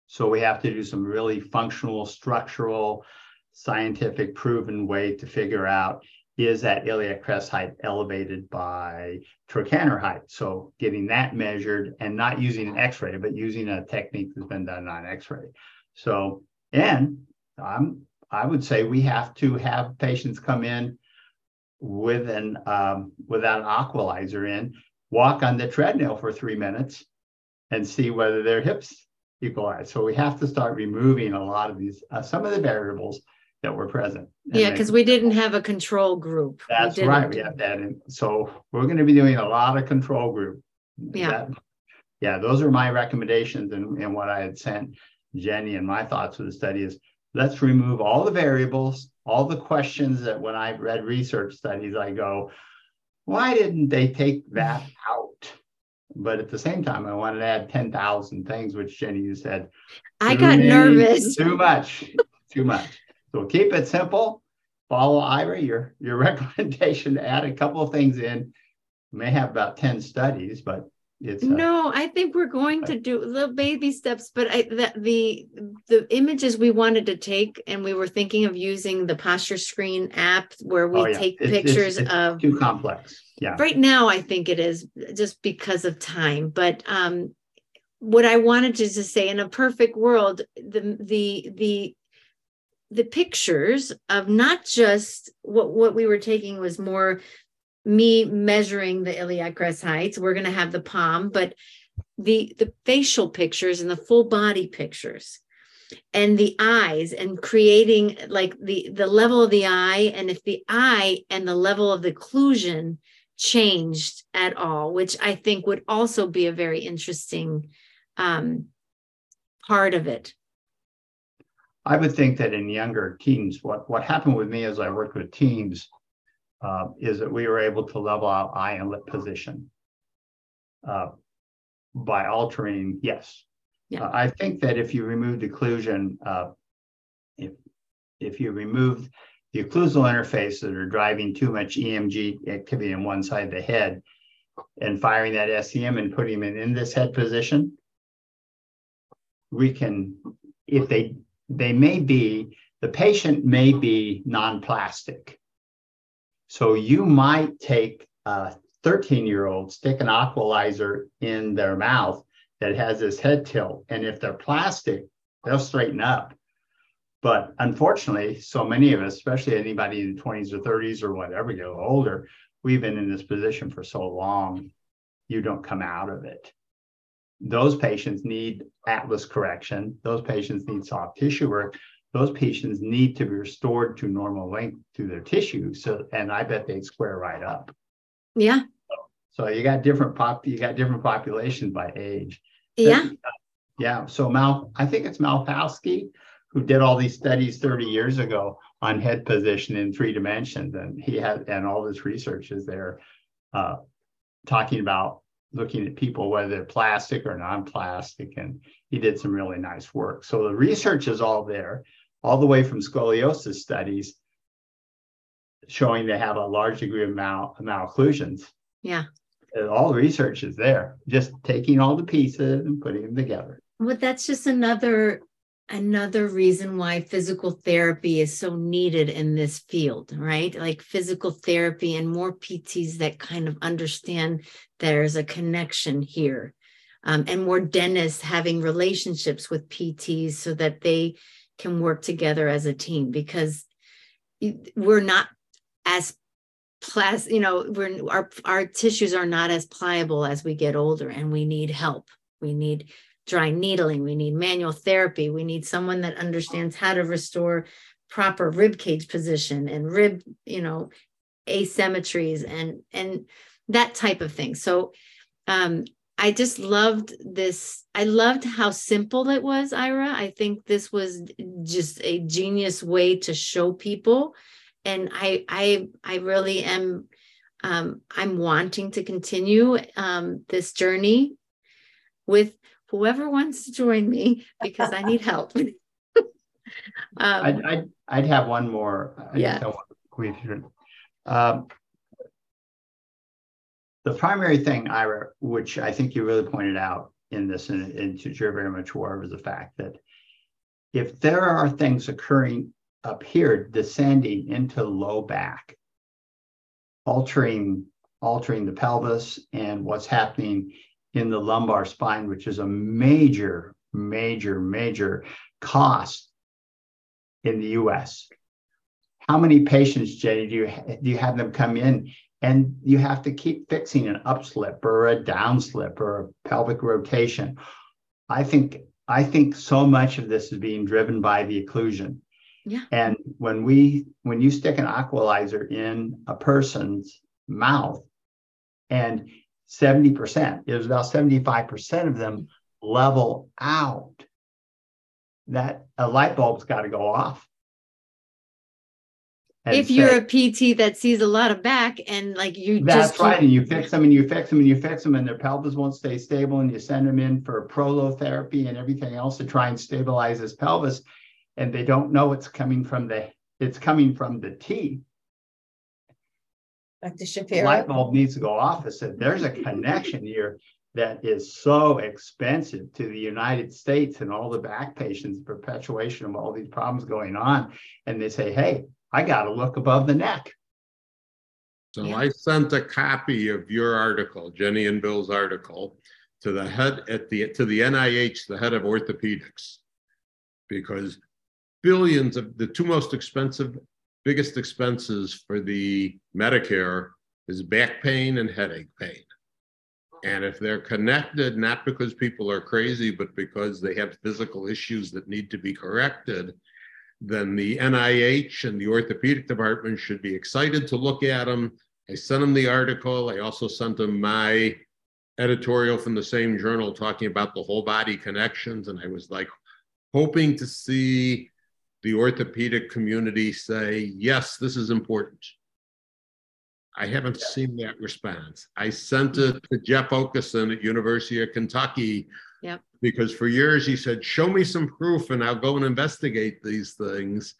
So we have to do some really functional, structural, scientific proven way to figure out is that iliac crest height elevated by trochanter height? So getting that measured and not using an x-ray, but using a technique that's been done on x-ray. So, and I'm, I would say we have to have patients come in with an um, without an aqualizer in, walk on the treadmill for three minutes and see whether their hips equalize. So we have to start removing a lot of these, uh, some of the variables that were present. Yeah, because we didn't have a control group. That's we right. We have that. And so we're going to be doing a lot of control group. Yeah. That, yeah, those are my recommendations and, and what I had sent Jenny and my thoughts for the study is let's remove all the variables, all the questions that when I've read research studies, I go, why didn't they take that out? But at the same time, I wanted to add 10,000 things, which Jenny, you said. I got nervous. Too much, too much. So keep it simple. Follow Ira, your, your recommendation to add a couple of things in. may have about 10 studies, but it's no i think we're going to do little baby steps but I, the, the the images we wanted to take and we were thinking of using the posture screen app where we oh, yeah. take it's, pictures it's, it's of too complex yeah right now i think it is just because of time but um what i wanted to just say in a perfect world the the the the pictures of not just what what we were taking was more me measuring the iliac crest heights. We're going to have the palm, but the the facial pictures and the full body pictures and the eyes and creating like the the level of the eye and if the eye and the level of the occlusion changed at all, which I think would also be a very interesting um, part of it. I would think that in younger teens, what, what happened with me as I worked with teens uh, is that we were able to level out eye and lip position uh, by altering, yes. Yeah. Uh, I think that if you remove the occlusion, uh, if, if you remove the occlusal interface that are driving too much EMG activity on one side of the head and firing that SCM and putting them in this head position, we can, if they, they may be, the patient may be non-plastic. So you might take a 13 year old, stick an Aqualizer in their mouth that has this head tilt. And if they're plastic, they'll straighten up. But unfortunately, so many of us, especially anybody in the 20s or 30s or whatever, know, older, we've been in this position for so long, you don't come out of it those patients need atlas correction. Those patients need soft tissue work. Those patients need to be restored to normal length to their tissue. So, and I bet they'd square right up. Yeah. So, so you got different pop, you got different populations by age. Yeah. yeah. So Mal, I think it's Malkowski who did all these studies 30 years ago on head position in three dimensions, and he had and all this research is there, uh, talking about looking at people, whether they're plastic or non-plastic, and he did some really nice work. So the research is all there, all the way from scoliosis studies showing they have a large degree of mal- malocclusions. Yeah. All the research is there, just taking all the pieces and putting them together. Well, that's just another another reason why physical therapy is so needed in this field, right? Like physical therapy and more PTs that kind of understand there's a connection here. Um, and more dentists having relationships with PTs so that they can work together as a team because we're not as plas you know we're our our tissues are not as pliable as we get older and we need help. We need dry needling, we need manual therapy, we need someone that understands how to restore proper rib cage position and rib, you know, asymmetries and and that type of thing. So um I just loved this. I loved how simple it was, Ira. I think this was just a genius way to show people. And I I I really am um, I'm wanting to continue um, this journey with whoever wants to join me because I need help. um, I'd, I'd, I'd, have one more. I yeah. Um, the primary thing, Ira, which I think you really pointed out in this, and, and you're very much war, is the fact that if there are things occurring up here, descending into low back, altering altering the pelvis and what's happening in the lumbar spine, which is a major, major, major cost in the US. How many patients, Jenny, do you, do you have them come in and you have to keep fixing an upslip or a downslip or a pelvic rotation? I think I think so much of this is being driven by the occlusion. Yeah. And when we when you stick an Aqualizer in a person's mouth and 70%. it was about 75% of them level out. That a light bulb's got to go off. And if say, you're a PT that sees a lot of back and like you that's just right, and you fix them and you fix them and you fix them and their pelvis won't stay stable and you send them in for prolotherapy and everything else to try and stabilize his pelvis, and they don't know it's coming from the it's coming from the teeth Dr. Shapira. light bulb needs to go off. I said, there's a connection here that is so expensive to the United States and all the back patients, perpetuation of all these problems going on. And they say, hey, I got to look above the neck. So yeah. I sent a copy of your article, Jenny and Bill's article, to the head at the to the NIH, the head of orthopedics, because billions of the two most expensive biggest expenses for the Medicare is back pain and headache pain. And if they're connected, not because people are crazy, but because they have physical issues that need to be corrected, then the NIH and the orthopedic department should be excited to look at them I sent them the article. I also sent them my editorial from the same journal talking about the whole body connections. And I was like hoping to see the orthopedic community say, yes, this is important. I haven't yeah. seen that response. I sent it to Jeff Okeson at University of Kentucky yep. Because for years he said, show me some proof and I'll go and investigate these things.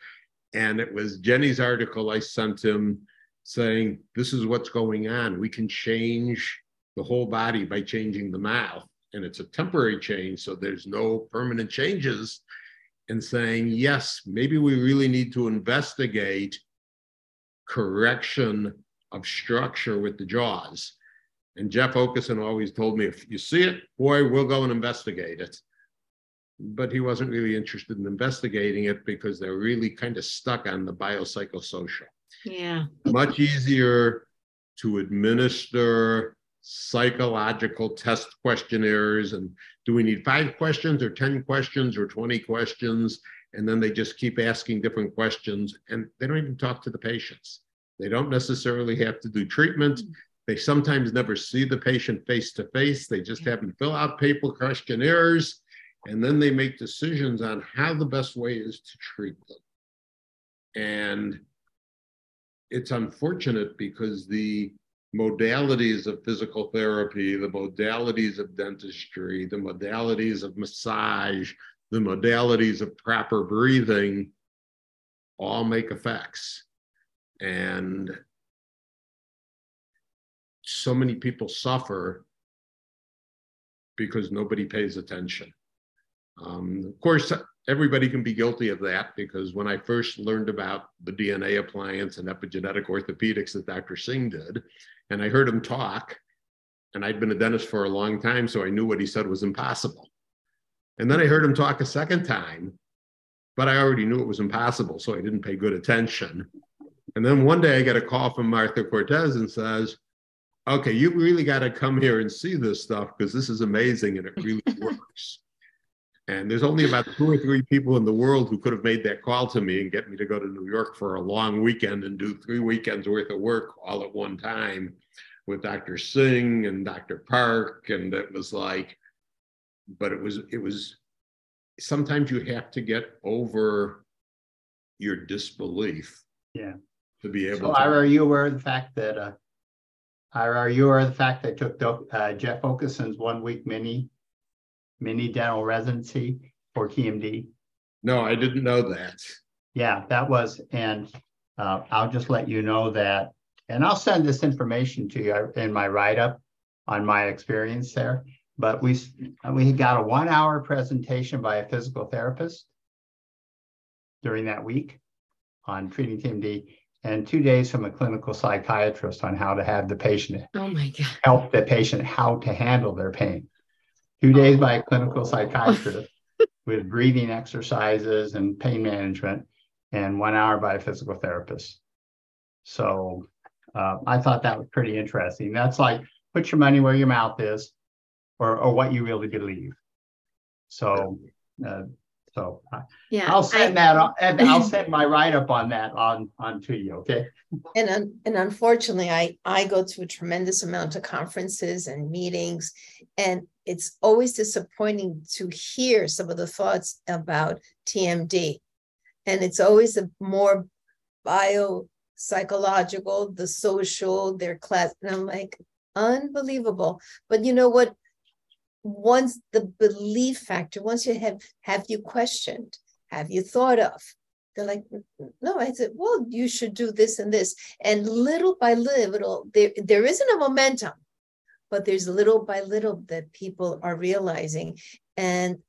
And it was Jenny's article I sent him saying, this is what's going on. We can change the whole body by changing the mouth. And it's a temporary change, so there's no permanent changes. And saying, yes, maybe we really need to investigate correction of structure with the jaws. And Jeff Okeson always told me, if you see it, boy, we'll go and investigate it. But he wasn't really interested in investigating it because they're really kind of stuck on the biopsychosocial. Yeah. Much easier to administer psychological test questionnaires and do we need five questions or 10 questions or 20 questions and then they just keep asking different questions and they don't even talk to the patients they don't necessarily have to do treatment hmm. They sometimes never see the patient face to face they just have them fill out paper questionnaires and then they make decisions on how the best way is to treat them. And it's unfortunate because the modalities of physical therapy, the modalities of dentistry, the modalities of massage, the modalities of proper breathing all make effects. And so many people suffer because nobody pays attention. Um, of course, everybody can be guilty of that because when I first learned about the DNA appliance and epigenetic orthopedics that Dr. Singh did, and I heard him talk. And I'd been a dentist for a long time, so I knew what he said was impossible. And then I heard him talk a second time, but I already knew it was impossible, so I didn't pay good attention. And then one day I get a call from Martha Cortes and says, Okay, you really got to come here and see this stuff because this is amazing and it really works. And there's only about two or three people in the world who could have made that call to me and get me to go to New York for a long weekend and do three weekends worth of work all at one time with Dr. Singh and Dr. Park. And it was like, but it was, it was, sometimes you have to get over your disbelief. Yeah. To be able so to. Are you aware of the fact that, uh, are you aware of the fact that took uh, Jeff Okeson's one week mini mini dental residency for TMD? No, I didn't know that. Yeah, that was, and uh, I'll just let you know that, and I'll send this information to you in my write up on my experience there. But we we got a one hour presentation by a physical therapist during that week on treating TMD, and two days from a clinical psychiatrist on how to have the patient oh my god help the patient how to handle their pain two days by a clinical psychiatrist with breathing exercises and pain management, and one hour by a physical therapist. So uh, I thought that was pretty interesting. That's like put your money where your mouth is, or or what you really believe. So. Uh, so yeah, I'll send I, that. And I'll send my write up on that on on to you. Okay. And and unfortunately, I I go to a tremendous amount of conferences and meetings, and it's always disappointing to hear some of the thoughts about TMD, and it's always a more bio psychological, the social, their class, and I'm like unbelievable. But you know what? Once the belief factor, once you have have you questioned, have you thought of? They're like, mm, mm, no, I said, well, you should do this and this. And little by little, there, there isn't a momentum, but there's little by little that people are realizing. And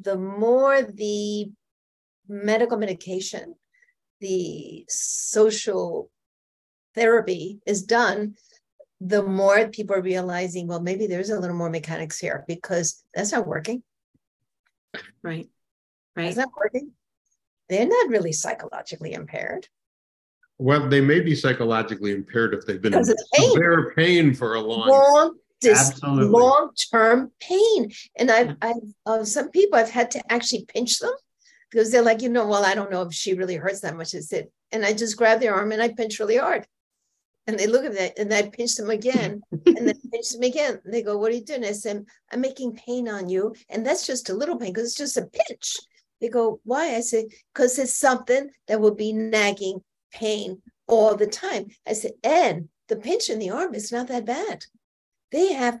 the more the medical medication, the social therapy is done, the more people are realizing, well, maybe there's a little more mechanics here because that's not working. Right. Right. It's not working. They're not really psychologically impaired. Well, they may be psychologically impaired if they've been in severe pain for a long, long, dis- long-term pain. And I've, I've uh, some people I've had to actually pinch them because they're like, you know, well, I don't know if she really hurts that much. Is it? And I just grab their arm and I pinch really hard And they look at that and I pinch them again and then pinch them again. And they go, What are you doing? I said, I'm making pain on you. And that's just a little pain because it's just a pinch. They go, Why? I said, Because it's something that will be nagging pain all the time. I said, And the pinch in the arm is not that bad. They have,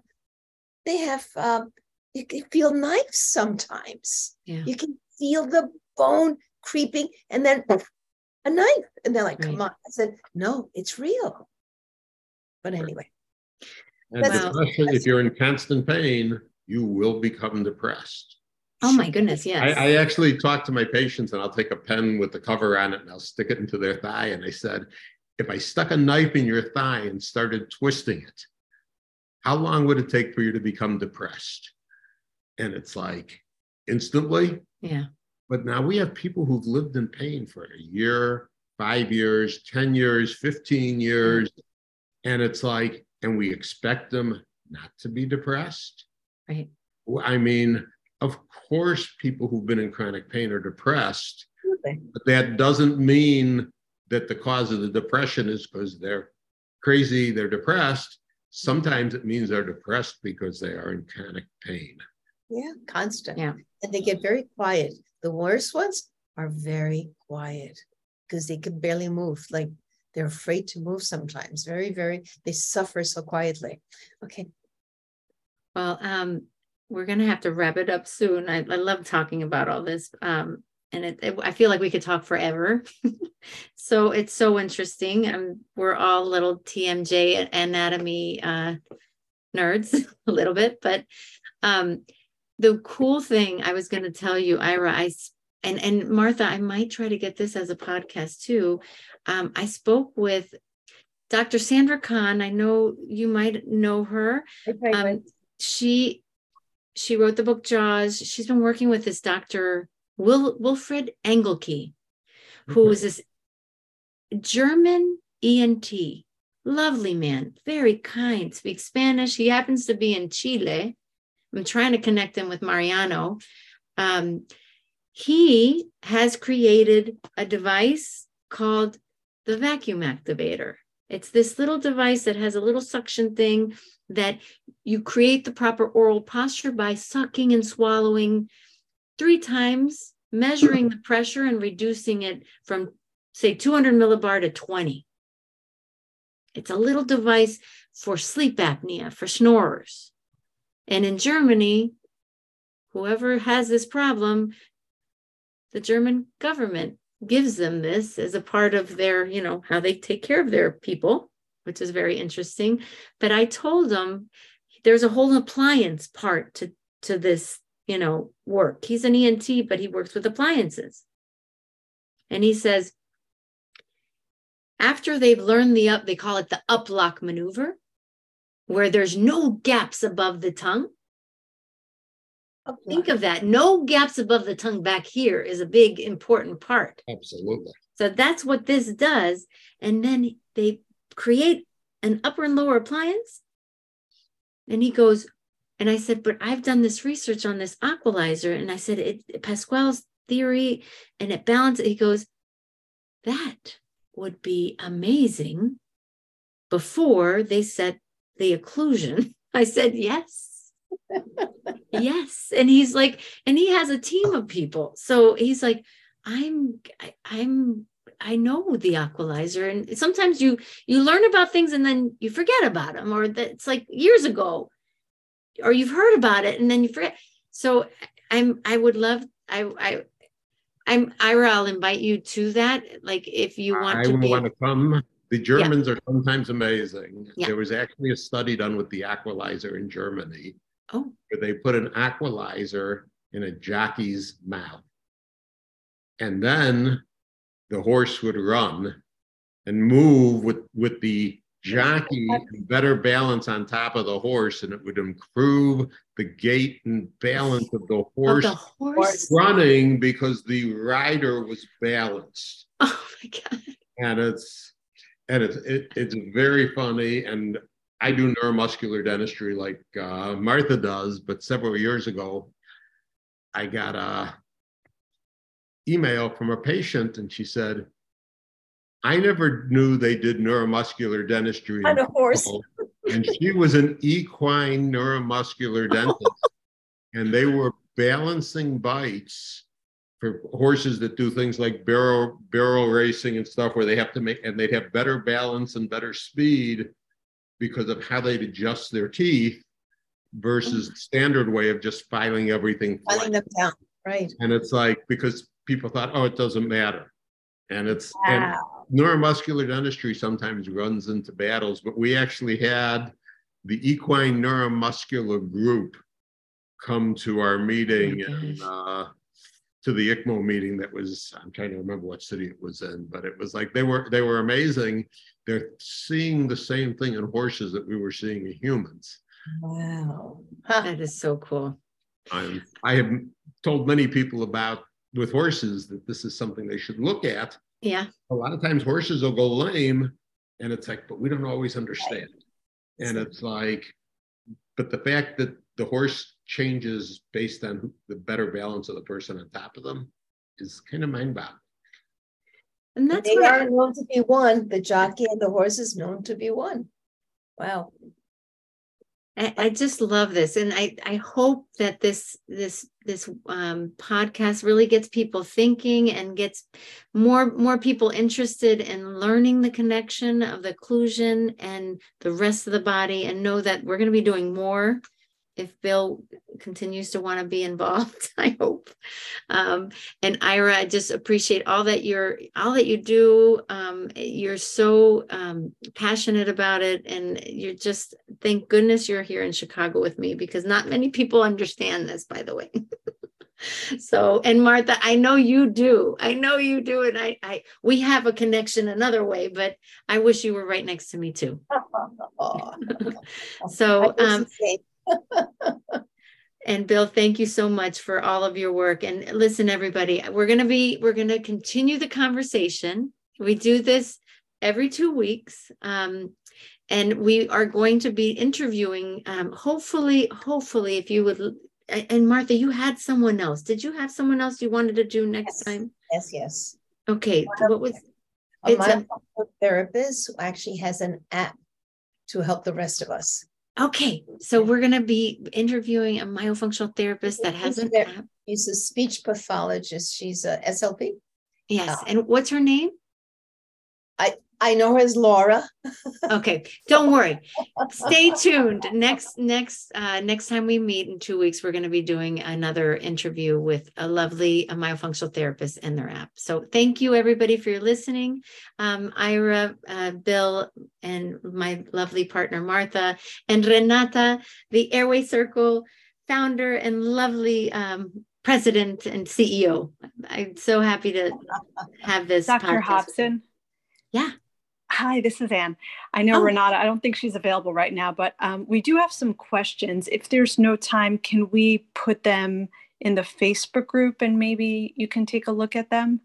they have, um, you can feel knives sometimes. Yeah. You can feel the bone creeping and then a knife. And they're like, come on. I said, no, it's real. But anyway. And depression, if you're in constant pain, you will become depressed. Oh my goodness, yes. I, I, actually talk to my patients and I'll take a pen with the cover on it and I'll stick it into their thigh. And I said, if I stuck a knife in your thigh and started twisting it, how long would it take for you to become depressed? And it's like instantly. Yeah. But now we have people who've lived in pain for a year, five years, 10 years, 15 years. And it's like, and we expect them not to be depressed. Right. I mean, of course, people who've been in chronic pain are depressed, but that doesn't mean that the cause of the depression is because they're crazy, they're depressed. Sometimes it means they're depressed because they are in chronic pain. Yeah, constant. Yeah. And they get very quiet. The worst ones are very quiet because they can barely move. Like they're afraid to move sometimes. Very, very, they suffer so quietly. Okay. Well, um, we're gonna have to wrap it up soon. I, I love talking about all this. Um, and it, it, I feel like we could talk forever. so it's so interesting. Um, we're all little TMJ anatomy uh, nerds a little bit, but um, the cool thing I was going to tell you, Ira, I and and Martha, I might try to get this as a podcast too. Um, I spoke with Dr. Sandra Kahn. I know you might know her. Um, she she wrote the book Jaws. She's been working with this Dr. Wil, Wilfred Engelke, who is this German ENT, lovely man, very kind, speaks Spanish. He happens to be in Chile I'm trying to connect him with Mariano. Um, he has created a device called the vacuum activator. It's this little device that has a little suction thing that you create the proper oral posture by sucking and swallowing three times, measuring the pressure and reducing it from, say, 200 millibar to 20. It's a little device for sleep apnea, for snorers. And in Germany, whoever has this problem, the German government gives them this as a part of their, you know, how they take care of their people, which is very interesting. But I told them there's a whole appliance part to, to this, you know, work. He's an ENT, but he works with appliances. And he says, after they've learned the up, they call it the uplock maneuver where there's no gaps above the tongue. Think of that. No gaps above the tongue back here is a big important part. Absolutely. So that's what this does. And then they create an upper and lower appliance. And he goes, and I said, but I've done this research on this aqualizer. And I said, it Pasquale's theory and it balances. He goes, that would be amazing before they set the occlusion? I said, yes. Yes. And he's like, and he has a team of people. So he's like, I'm, I, I'm, I know the aqualizer. And sometimes you, you learn about things and then you forget about them, or that it's like years ago, or you've heard about it and then you forget. So I'm, I would love, I, I, I'm Ira. I'll invite you to that. Like if you want I to be, want to come. The Germans yeah. are sometimes amazing. Yeah. There was actually a study done with the aqualizer in Germany oh. where they put an aqualizer in a jockey's mouth. And then the horse would run and move with, with the jockey and better balance on top of the horse, and it would improve the gait and balance of the horse, of the horse. running because the rider was balanced. Oh my God. And it's and it's it, it's very funny and i do neuromuscular dentistry like uh, martha does but several years ago i got a email from a patient and she said I never knew they did neuromuscular dentistry on a horse. and she was an equine neuromuscular dentist, and they were balancing bites for horses that do things like barrel barrel racing and stuff where they have to make and they'd have better balance and better speed because of how they'd adjust their teeth versus the standard way of just filing everything filing them down right. And it's like because people thought oh it doesn't matter. And it's wow. and neuromuscular dentistry sometimes runs into battles but we actually had the equine neuromuscular group come to our meeting oh and uh, to the ICMO meeting that was I'm trying to remember what city it was in, but it was like they were they were amazing. They're seeing the same thing in horses that we were seeing in humans. Wow, that is so cool. I'm, I have told many people about with horses that this is something they should look at. Yeah. A lot of times horses will go lame, and it's like, but we don't always understand. Right. And it's like, but the fact that the horse changes based on the better balance of the person on top of them is kind of mind boggling. And that's they are I, known to be one. The jockey and the horse is known to be one. Wow. I, I just love this, and I I hope that this this this um, podcast really gets people thinking and gets more more people interested in learning the connection of the occlusion and the rest of the body, and know that we're going to be doing more if Bill continues to want to be involved, I hope. Um, and Ira, I just appreciate all that you're, all that you do. Um, you're so um, passionate about it, and you're just thank goodness you're here in Chicago with me because not many people understand this, by the way. so, and Martha, I know you do. I know you do, and I, I, we have a connection another way, but I wish you were right next to me too. so, um and Bill, thank you so much for all of your work. And listen, everybody, we're going to be, we're going to continue the conversation. We do this every two weeks. Um, and we are going to be interviewing, um, hopefully, hopefully, if you would, and Martha, you had someone else. Did you have someone else you wanted to do next yes. time? Yes, yes. Okay. What was a it's therapist who actually has an app to help the rest of us. Okay, so we're going to be interviewing a myofunctional therapist that has an app. She's a speech pathologist. She's a SLP. Yes, uh, and what's her name? I I know her as Laura. okay, don't worry. Stay tuned. Next next uh, next time we meet in two weeks, we're going to be doing another interview with a lovely a myofunctional therapist and their app. So thank you everybody for your listening. Um, Ira, uh, Bill, and my lovely partner Martha and Renata, the Airway Circle founder and lovely um, president and CEO. I'm so happy to have this. Dr. Hobson. Yeah. Hi, this is Anne. I know oh. Renata, I don't think she's available right now, but um, we do have some questions. If there's no time, can we put them in the Facebook group and maybe you can take a look at them?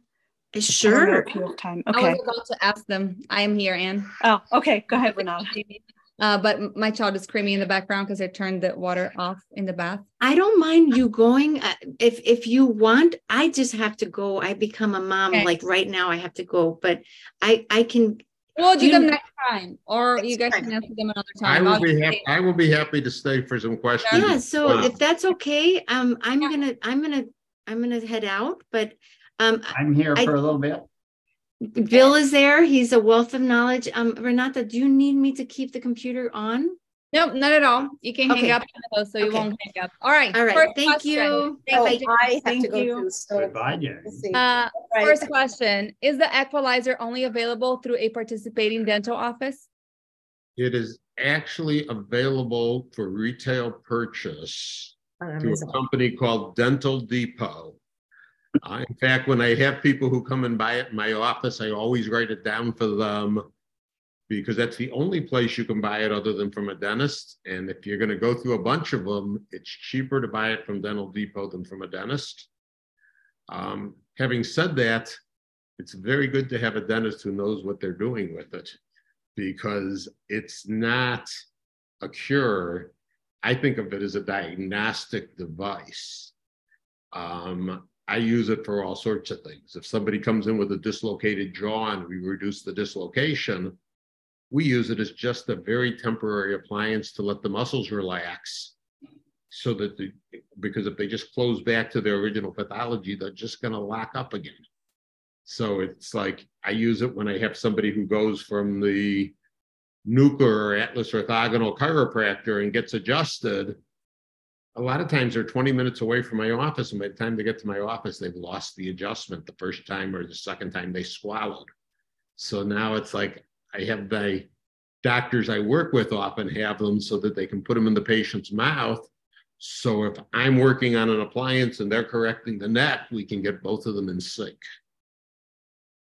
Sure. If you have time. Okay. I was about to ask them. I am here, Anne. Oh, okay. Go ahead, Renata. Uh, but my child is screaming in the background because I turned the water off in the bath. I don't mind you going. Uh, if if you want, I just have to go. I become a mom. Okay. Like right now, I have to go. But I I can We'll do, do them next time, or you guys time. can answer them another time. I will be happy. I will be happy to stay for some questions. Yeah. So wow. if that's okay, um, I'm yeah. gonna, I'm gonna, I'm gonna head out. But um, I'm here I, for a little bit. Bill is there. He's a wealth of knowledge. Um, Renata, do you need me to keep the computer on? No, not at all. You can okay. hang up so you okay. won't hang up. All right. All right. Thank question. you. Thank oh, I have Thank to go you. through. So Goodbye, Jen. Uh, right. First question Is the Aqualizer only available through a participating dental office? It is actually available for retail purchase through a company called Dental Depot. Uh, in fact, when I have people who come and buy it in my office, I always write it down for them because that's the only place you can buy it other than from a dentist. And if you're going to go through a bunch of them, it's cheaper to buy it from Dental Depot than from a dentist. Um, having said that, it's very good to have a dentist who knows what they're doing with it because it's not a cure. I think of it as a diagnostic device. Um, I use it for all sorts of things. If somebody comes in with a dislocated jaw and we reduce the dislocation, we use it as just a very temporary appliance to let the muscles relax so that the, because if they just close back to their original pathology, they're just going to lock up again. So it's like I use it when I have somebody who goes from the NUCCA or Atlas orthogonal chiropractor and gets adjusted. A lot of times they're 20 minutes away from my office, and by the time they get to my office, they've lost the adjustment the first time or the second time they swallowed. So now it's like I have the doctors I work with often have them so that they can put them in the patient's mouth. So if I'm working on an appliance and they're correcting the net, we can get both of them in sync.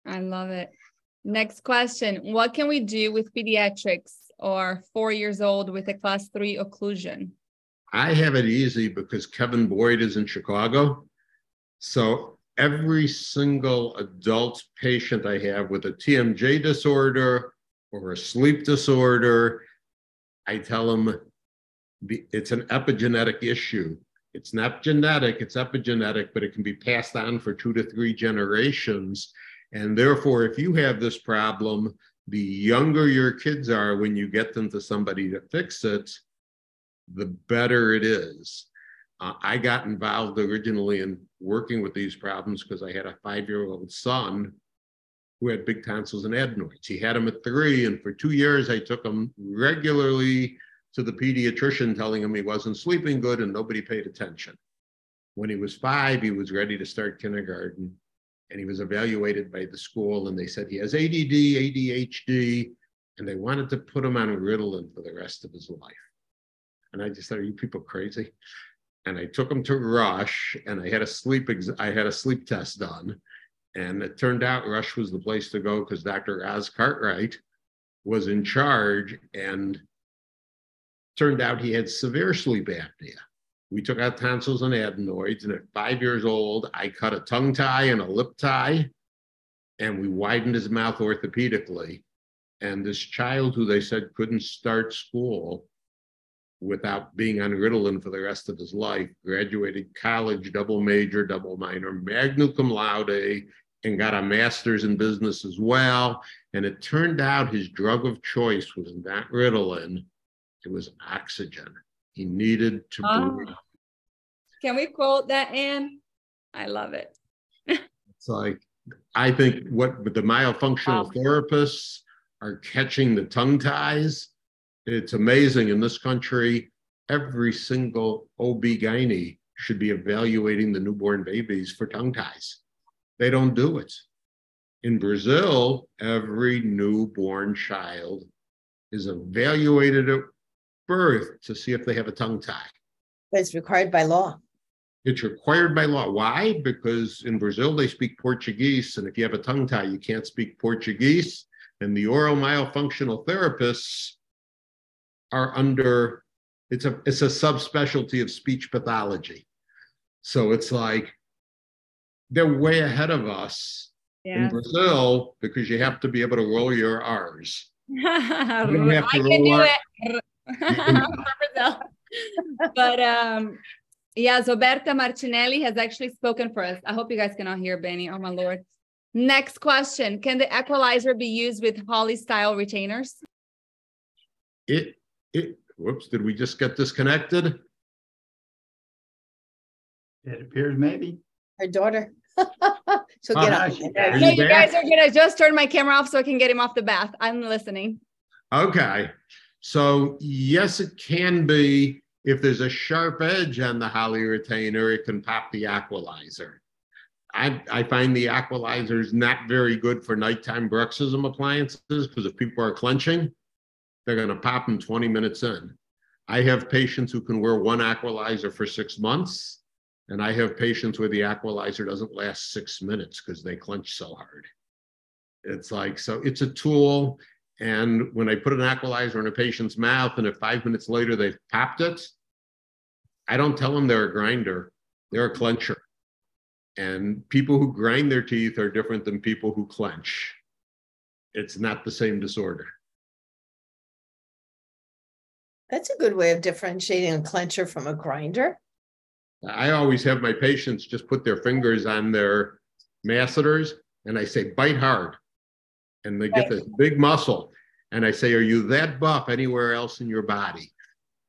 I love it. Next question. What can we do with pediatrics or four years old with a class three occlusion? I have it easy because Kevin Boyd is in Chicago. So every single adult patient I have with a TMJ disorder or a sleep disorder, I tell them it's an epigenetic issue. It's not genetic, it's epigenetic, but it can be passed on for two to three generations. And therefore, if you have this problem, the younger your kids are when you get them to somebody to fix it, the better it is. Uh, I got involved originally in working with these problems because I had a five year old son who had big tonsils and adenoids. He had them at three, and for two years, I took him regularly to the pediatrician telling him he wasn't sleeping good and nobody paid attention. When he was five, he was ready to start kindergarten and he was evaluated by the school and they said he has ADD, ADHD, and they wanted to put him on Ritalin for the rest of his life. And I just thought, are you people crazy? and I took him to Rush, and I had a sleep ex- I had a sleep test done, and it turned out Rush was the place to go because Dr. Roz Cartwright was in charge, and turned out he had severe sleep apnea. We took out tonsils and adenoids, and at five years old, I cut a tongue tie and a lip tie, and we widened his mouth orthopedically. And this child who they said couldn't start school without being on Ritalin for the rest of his life, graduated college, double major, double minor, magna cum laude, and got a master's in business as well. And it turned out his drug of choice was not Ritalin, it was oxygen. He needed to oh. breathe. Can we quote that, Anne? I love it. it's like, I think what the myofunctional wow. therapists are catching the tongue ties it's amazing in this country, every single OB-GYN should be evaluating the newborn babies for tongue ties. They don't do it. In Brazil, every newborn child is evaluated at birth to see if they have a tongue tie. But it's required by law. It's required by law. Why? Because in Brazil, they speak Portuguese. And if you have a tongue tie, you can't speak Portuguese. And the oral myofunctional therapists are under it's a it's a subspecialty of speech pathology. So it's like they're way ahead of us yeah. in Brazil because you have to be able to roll your R's. You don't have to I can do R- it Brazil. but um yeah, Roberta Martinelli has actually spoken for us. I hope you guys cannot hear Benny. Oh my lord. Next question. Can the Aqualizer be used with Hawley style retainers? It it, whoops, did we just get disconnected? It appears maybe. Her daughter. so get uh-huh. off. So you, you guys are gonna just turn my camera off so I can get him off the bath. I'm listening. Okay. So yes, it can be. If there's a sharp edge on the Hawley retainer, it can pop the aqualizer. I, I find the aqualizers not very good for nighttime bruxism appliances because if people are clenching, they're going to pop them 20 minutes in. I have patients who can wear one aqualizer for six months, and I have patients where the aqualizer doesn't last six minutes because they clench so hard. It's like, so it's a tool. And when I put an aqualizer in a patient's mouth, and if five minutes later they've popped it, I don't tell them they're a grinder, they're a clencher. And people who grind their teeth are different than people who clench. It's not the same disorder. That's a good way of differentiating a clencher from a grinder. I always have my patients just put their fingers on their masseters and I say, bite hard. And they get this big muscle. And I say, Are you that buff anywhere else in your body?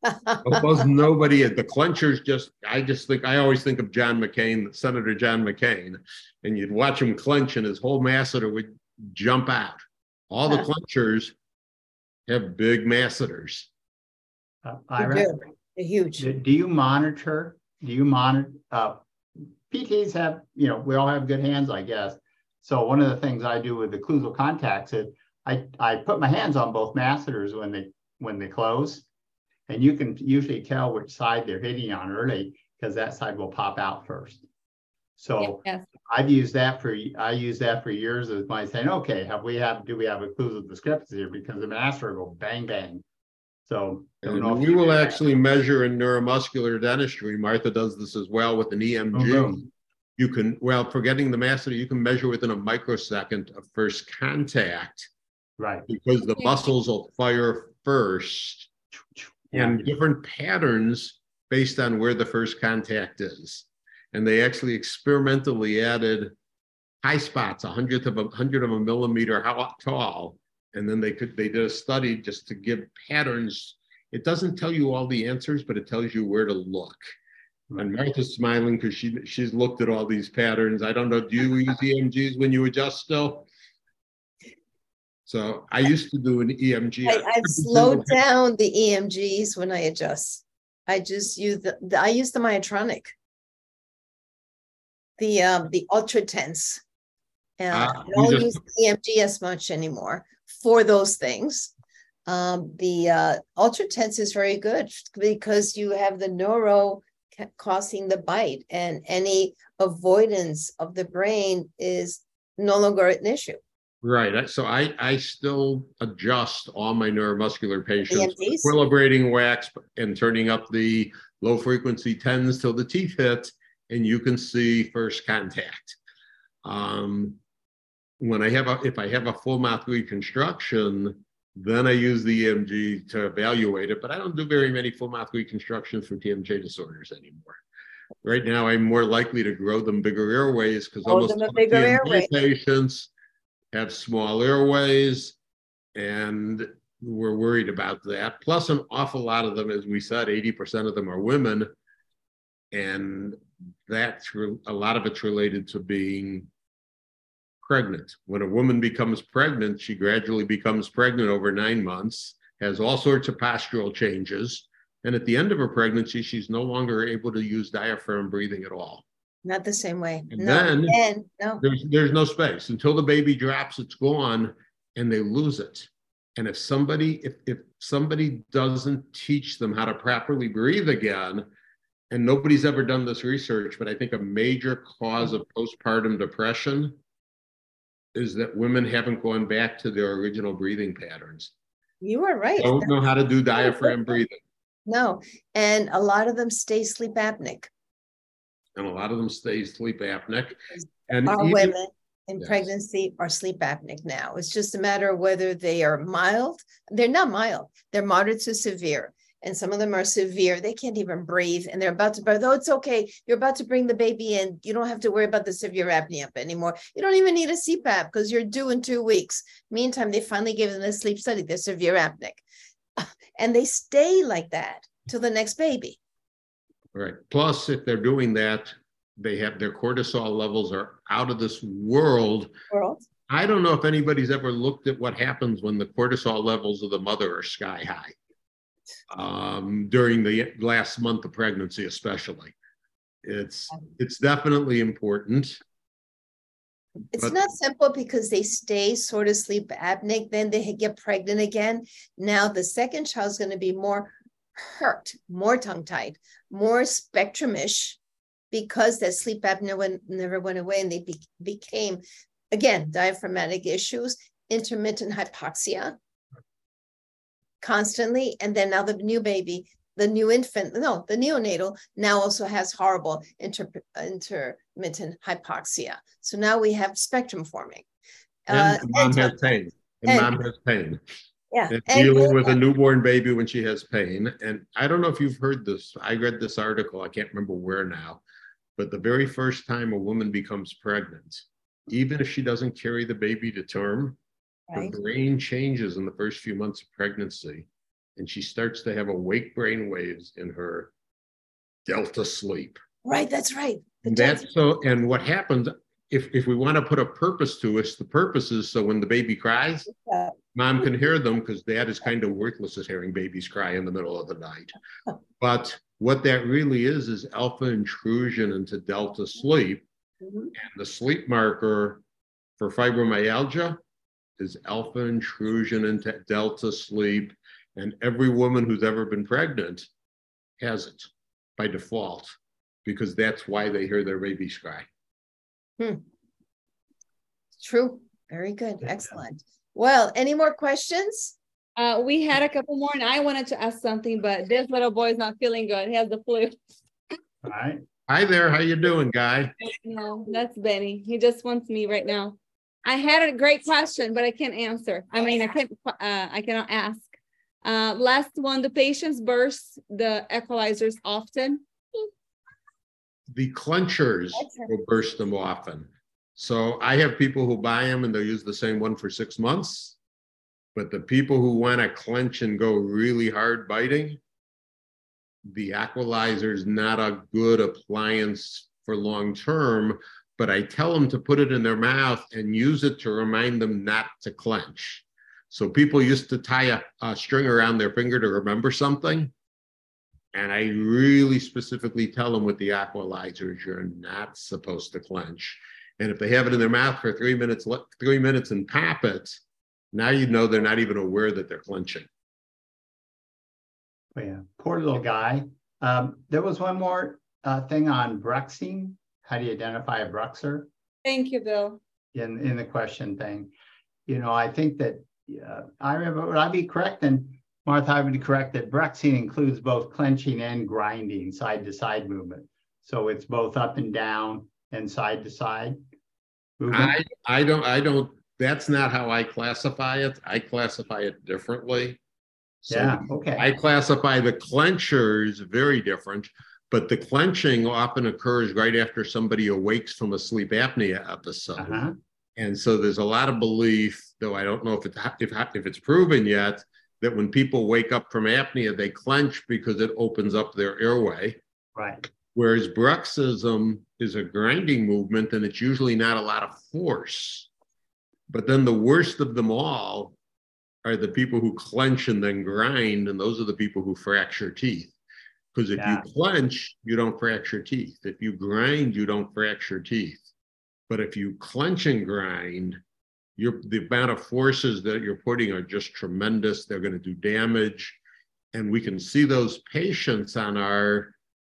Almost nobody. at The clenchers just, I just think, I always think of John McCain, Senator John McCain, and you'd watch him clench and his whole masseter would jump out. All the clenchers have big masseters. Uh, Ira, huge. Do, do, you monitor? Do you monitor? Uh, PTs have, you know, we all have good hands, I guess. So one of the things I do with the occlusal contacts is I, I put my hands on both masseters when they when they close, and you can usually tell which side they're hitting on early because that side will pop out first. So yes. I've used that for I use that for years as my saying, okay, have we have do we have occlusal discrepancy here because the masseter will bang bang. So we will actually measure in neuromuscular dentistry. Martha does this as well with an EMG. Oh, no. You can, well, forgetting the masseter, you can measure within a microsecond of first contact. Right. Because the muscles will fire first and different patterns based on where the first contact is. And they actually experimentally added high spots, a hundredth of a hundred of a millimeter how tall. And then they could they did a study just to give patterns. It doesn't tell you all the answers, but it tells you where to look. And Martha's smiling because she she's looked at all these patterns. I don't know. Do you use EMGs when you adjust still? So I used to do an EMG. I, have slowed down the EMGs when I adjust. I just use the, the I use the Myotronic, the um, the Ultra TENS. And uh, I don't just, use EMG as much anymore for those things. Um, the uh, Ultra TENS is very good because you have the neuro causing the bite, and any avoidance of the brain is no longer an issue. Right. So I, I still adjust all my neuromuscular patients, equilibrating wax and turning up the low frequency tens till the teeth hit, and you can see first contact. Um, when I have a, if I have a full mouth reconstruction, then I use the EMG to evaluate it, but I don't do very many full mouth reconstructions for TMJ disorders anymore. Right now, I'm more likely to grow them bigger airways because almost all TMJ airway. patients have small airways, and we're worried about that. Plus, an awful lot of them, as we said, 80% of them are women, and that's a lot of it's related to being pregnant. When a woman becomes pregnant, she gradually becomes pregnant over nine months, has all sorts of postural changes. And at the end of her pregnancy, she's no longer able to use diaphragm breathing at all. Not the same way. And no, then no. There's, there's no space until the baby drops, it's gone and they lose it. And if somebody, if, if somebody doesn't teach them how to properly breathe again, and nobody's ever done this research, but I think a major cause of postpartum depression is that women haven't gone back to their original breathing patterns. You are right. Don't know how to do diaphragm breathing. No, and a lot of them stay sleep apneic. And a lot of them stay sleep apneic. And our even, women in yes. pregnancy are sleep apneic now. It's just a matter of whether they are mild. They're not mild. They're moderate to severe and some of them are severe. They can't even breathe, and they're about to birth. Oh, it's okay. You're about to bring the baby in. You don't have to worry about the severe apnea anymore. You don't even need a CPAP because you're due in two weeks. Meantime, they finally gave them a sleep study. They're severe apneic, and they stay like that till the next baby. Right. Plus, if they're doing that, they have their cortisol levels are out of this world. World. I don't know if anybody's ever looked at what happens when the cortisol levels of the mother are sky high um, during the last month of pregnancy, especially. It's it's definitely important. It's but, not simple because they stay sort of sleep apneic, then they get pregnant again. Now the second child is going to be more hurt, more tongue tied, more spectrumish because that sleep apnea went, never went away and they be, became, again, diaphragmatic issues, intermittent hypoxia, constantly. And then now the new baby, the new infant, no, the neonatal now also has horrible inter, intermittent hypoxia. So now we have spectrum forming. And uh, mom has pain. And, and, mom has pain. Yeah. And dealing with a newborn baby when she has pain. And I don't know if you've heard this. I read this article, I can't remember where now, but the very first time a woman becomes pregnant, even if she doesn't carry the baby to term, right. her brain changes in the first few months of pregnancy. And she starts to have awake brain waves in her delta sleep. Right, that's right. That's so, and what happens if if we want to put a purpose to us, the purpose is so when the baby cries, yeah. mom can hear them because dad is kind of worthless at hearing babies cry in the middle of the night. But what that really is is alpha intrusion into delta sleep. Mm-hmm. And the sleep marker for fibromyalgia is alpha intrusion into delta sleep. And every woman who's ever been pregnant has it by default because that's why they hear their babies cry. Hmm. True. Very good. Excellent. Well, any more questions? Uh, we had a couple more, and I wanted to ask something, but this little boy is not feeling good. He has the flu. All right. Hi there. How you doing, guy? No, that's Benny. He just wants me right now. I had a great question, but I can't answer. I mean, I can't. Uh, I cannot ask. Uh, last one: the patients burst the Aqualizers often the clenchers will burst them often. So I have people who buy them and they'll use the same one for six months. But the people who want to clench and go really hard biting, the Aqualizer is not a good appliance for long term. But I tell them to put it in their mouth and use it to remind them not to clench. So people used to tie a, a string around their finger to remember something. And I really specifically tell them with the aqualizers, you're not supposed to clench. And if they have it in their mouth for three minutes, three minutes and pop it, now you know they're not even aware that they're clenching. Oh, yeah, poor little guy. Um, there was one more uh, thing on bruxing. How do you identify a bruxer? Thank you, Bill. In in the question thing, you know, I think that uh, I remember. Would I be correct? And Martha, I would correct that bruxing includes both clenching and grinding, side to side movement. So it's both up and down and side to side. I, I don't, I don't, that's not how I classify it. I classify it differently. So yeah, okay. I classify the clenchers very different, but the clenching often occurs right after somebody awakes from a sleep apnea episode. Uh-huh. And so there's a lot of belief, though I don't know if it's if, if it's proven yet, that when people wake up from apnea, they clench because it opens up their airway. Right. Whereas bruxism is a grinding movement and it's usually not a lot of force. But then the worst of them all are the people who clench and then grind, and those are the people who fracture teeth. Because if yeah. you clench, you don't fracture teeth. If you grind, you don't fracture teeth. But if you clench and grind, the amount of forces that you're putting are just tremendous. They're going to do damage. And we can see those patients on our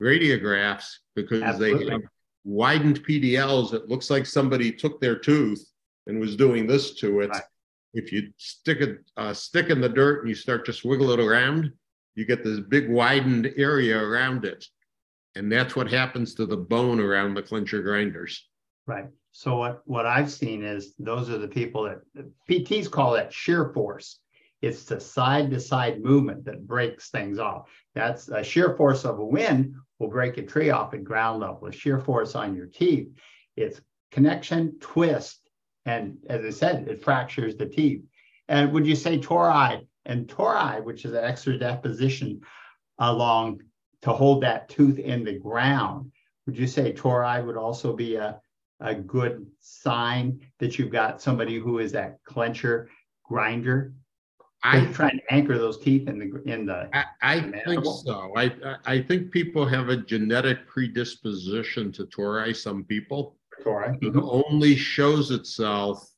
radiographs because Absolutely. they have widened PDLs. It looks like somebody took their tooth and was doing this to it. Right. If you stick a, a stick in the dirt and you start to swiggle it around, you get this big widened area around it. And that's what happens to the bone around the clincher grinders. Right. So what, what I've seen is those are the people that PTs call that shear force. It's the side to side movement that breaks things off. That's a shear force of a wind will break a tree off at ground level. A shear force on your teeth, it's connection, twist, and as I said, it fractures the teeth. And would you say tori and tori, which is an extra deposition along to hold that tooth in the ground, would you say tori would also be a a good sign that you've got somebody who is that clencher grinder? I trying to anchor those teeth in the in the. I, I think so. I I think people have a genetic predisposition to tori. Some people. Tori. It only shows itself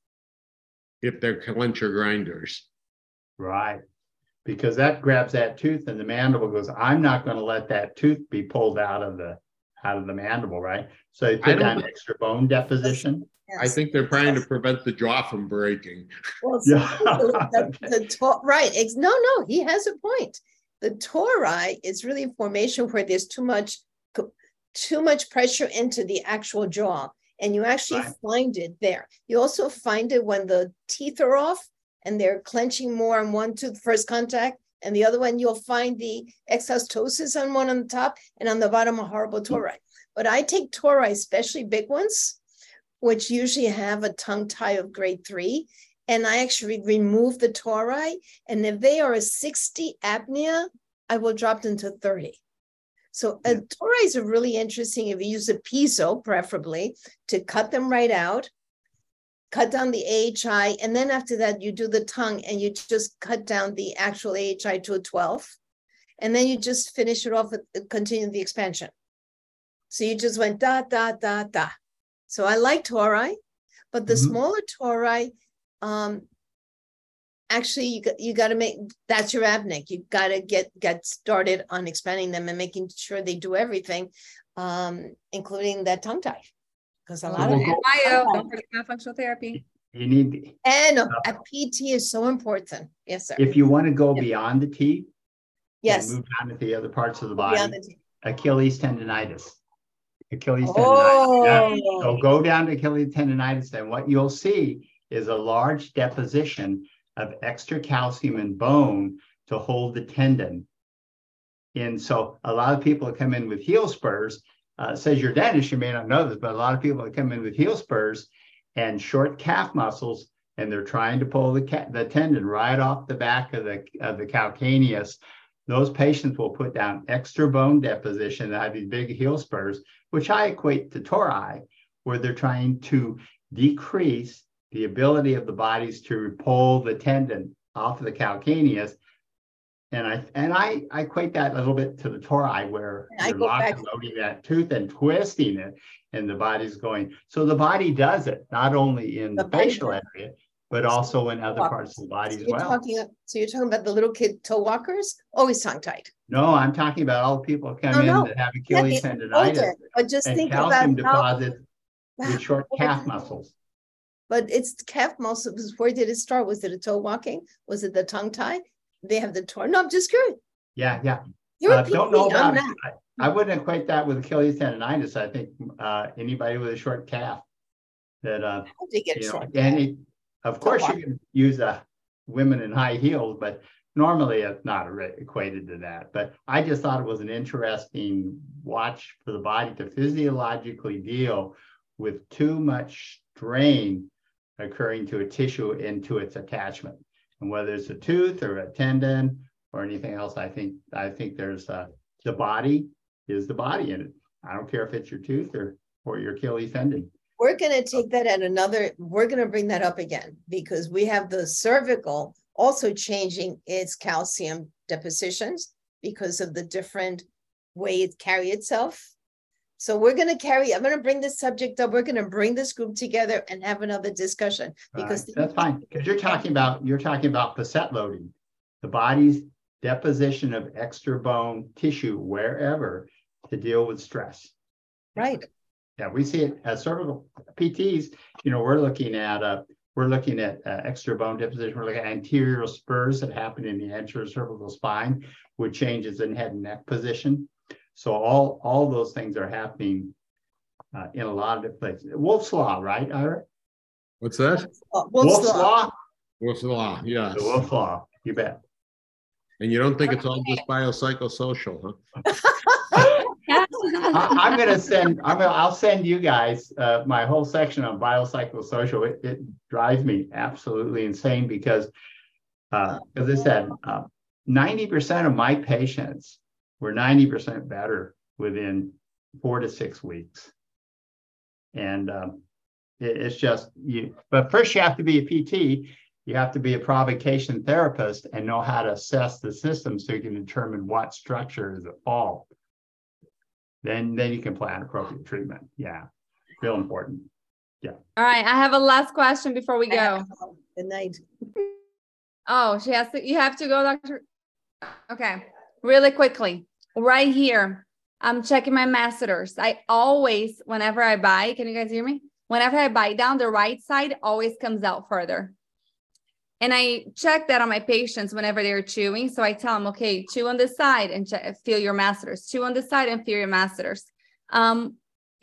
if they're clencher grinders. Right. Because that grabs that tooth and the mandible goes, I'm not going to let that tooth be pulled out of the out of the mandible, right? So they put down extra bone deposition. I think they're trying to prevent the jaw from breaking. Well, yeah. the, the, the to- right. It's, no, no, he has a point. The tori is really a formation where there's too much too much pressure into the actual jaw and you actually right. find it there. You also find it when the teeth are off and they're clenching more on one tooth first contact, and the other one you'll find the exostosis on one on the top and on the bottom a horrible hmm. tori. But I take tori, especially big ones, which usually have a tongue tie of grade three, and I actually remove the tori. And if they are a 60 apnea, I will drop them to 30. So uh, yeah. toris are really interesting if you use a piezo, preferably, to cut them right out, cut down the AHI, and then after that, you do the tongue and you just cut down the actual AHI to a 12. And then you just finish it off with uh, continue the expansion. So you just went da, da, da, da. So I like tori, but the mm-hmm. smaller tori, um, actually you got, you got to make that's your apneic. You got to get get started on expanding them and making sure they do everything, um, including that tongue tie, because a lot of bio, don't forget functional therapy. You need and uh, a PT is so important. Yes, sir. If you want to go beyond the T, yes, move down to the other parts of the body. The Achilles tendonitis. Achilles oh. tendonitis. Yeah. So go down to Achilles tendonitis, and what you'll see is a large deposition of extra calcium in bone to hold the tendon. And so a lot of people come in with heel spurs, uh, says your dentist, you may not know this, but a lot of people that come in with heel spurs and short calf muscles, and they're trying to pull the, ca- the tendon right off the back of the, of the calcaneus. Those patients will put down extra bone deposition that have these big heel spurs, which I equate to tori, where they're trying to decrease the ability of the bodies to pull the tendon off of the calcaneus. And I and I, I equate that a little bit to the tori where you're locking, loading that tooth and twisting it, and the body's going. So the body does it not only in the, the facial area, but also in other parts of the body so as well. Talking, so you're talking about the little kid toe walkers, oh, always tongue tight. No, I'm talking about all the people come oh, in no. that have Achilles tendonitis but just and think calcium about deposits how, with short calf muscles but it's calf muscles. Where did it start? Was it a toe walking? Was it the tongue tie? They have the torn. No, I'm just curious. Yeah, yeah. You're uh, don't know about it. I, I, wouldn't equate that with Achilles tendonitis. I think uh, anybody with a short calf that uh, you know, and it, of course you can use a uh, women in high heels, but normally it's not equated to that. But I just thought it was an interesting watch for the body to physiologically deal with too much strain occurring to a tissue into its attachment. And whether it's a tooth or a tendon or anything else, I think I think there's the body is the body in it. I don't care if it's your tooth or or your Achilles tendon. We're going to take that at another. We're going to bring that up again because we have the cervical also changing its calcium depositions because of the different way it carry itself so we're going to carry, I'm going to bring this subject up. We're going to bring this group together and have another discussion because right. that's fine. Because you're talking about, you're talking about facet loading, the body's deposition of extra bone tissue wherever to deal with stress. Right. Yeah, we see it as cervical PTs. You know, we're looking at uh, we're looking at uh, extra bone deposition. We're looking at anterior spurs that happen in the anterior cervical spine with changes in head and neck position. So all all those things are happening uh, in a lot of different places. Wolff's law, right, Ira? What's that? Wolf's, Wolff's law. law. Wolff's law, yes. The Wolff law, you bet. And you don't think it's all just biopsychosocial, huh? I, am gonna send. I'm gonna. I'll send you guys uh, my whole section on biopsychosocial. It, it drives me absolutely insane because, uh, as I said, uh, ninety percent of my patients we're 90% better within four to six weeks. And um, it, it's just you, but first you have to be a PT, you have to be a provocation therapist and know how to assess the system so you can determine what structure is at fault. Then, then you can plan appropriate treatment. Yeah, real important. Yeah. All right. I have a last question before we go. Good night. Oh, she has to, you have to go, doctor. Okay. Really quickly right here, I'm checking my masseters. I always, whenever I buy, can you guys hear me? Whenever I bite down, the right side always comes out further. And I check that on my patients whenever they're chewing. So I tell them, okay, chew on this side and check, feel your masseters. Chew on this side and feel your masseters. Um,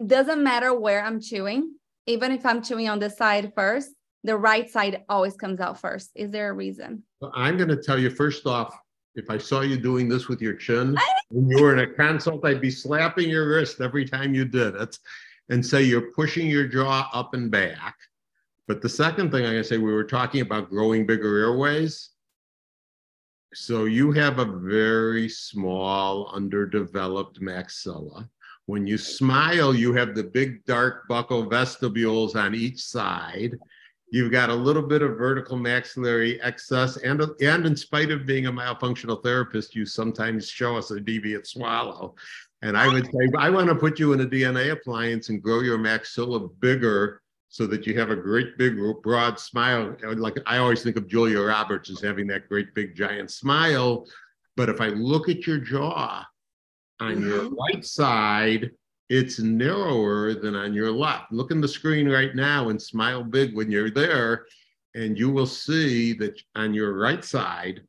doesn't matter where I'm chewing, even if I'm chewing on this side first, the right side always comes out first? Is there a reason? I'm going to tell you first off, if I saw you doing this with your chin when you were in a consult, I'd be slapping your wrist every time you did it and say you're pushing your jaw up and back. But the second thing I'm going to say, we were talking about growing bigger airways. So you have a very small, underdeveloped maxilla. When you smile, you have the big dark buccal vestibules on each side. You've got a little bit of vertical maxillary excess, and, and in spite of being a myofunctional therapist, you sometimes show us a deviate swallow. And I would say, I want to put you in a DNA appliance and grow your maxilla bigger so that you have a great big broad smile. Like I always think of Julia Roberts as having that great big giant smile. But if I look at your jaw, on mm-hmm. your right side, it's narrower than on your left. Look in the screen right now and smile big when you're there, and you will see that on your right side,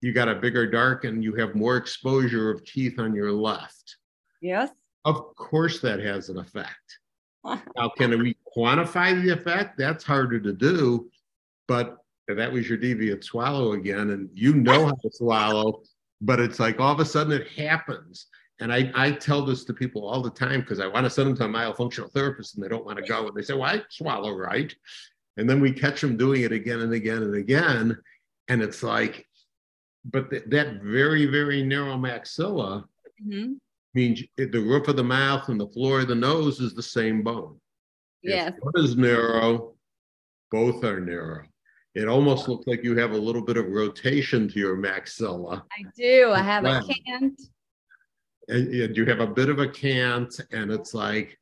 you got a bigger dark and you have more exposure of teeth on your left. Yes. Of course, that has an effect. now, can we quantify the effect? That's harder to do, but that was your deviate swallow again, and you know how to swallow but it's like all of a sudden it happens. And I, I tell this to people all the time because I want to send them to a myofunctional therapist and they don't want to go. And they say, Well, I swallow right. And then we catch them doing it again and again and again. And it's like, but th- that very, very narrow maxilla mm-hmm. means the roof of the mouth and the floor of the nose is the same bone. Yes. If one is narrow, both are narrow it almost looks like you have a little bit of rotation to your maxilla. I do. I have a cant. And, you have a bit of a cant, and it's like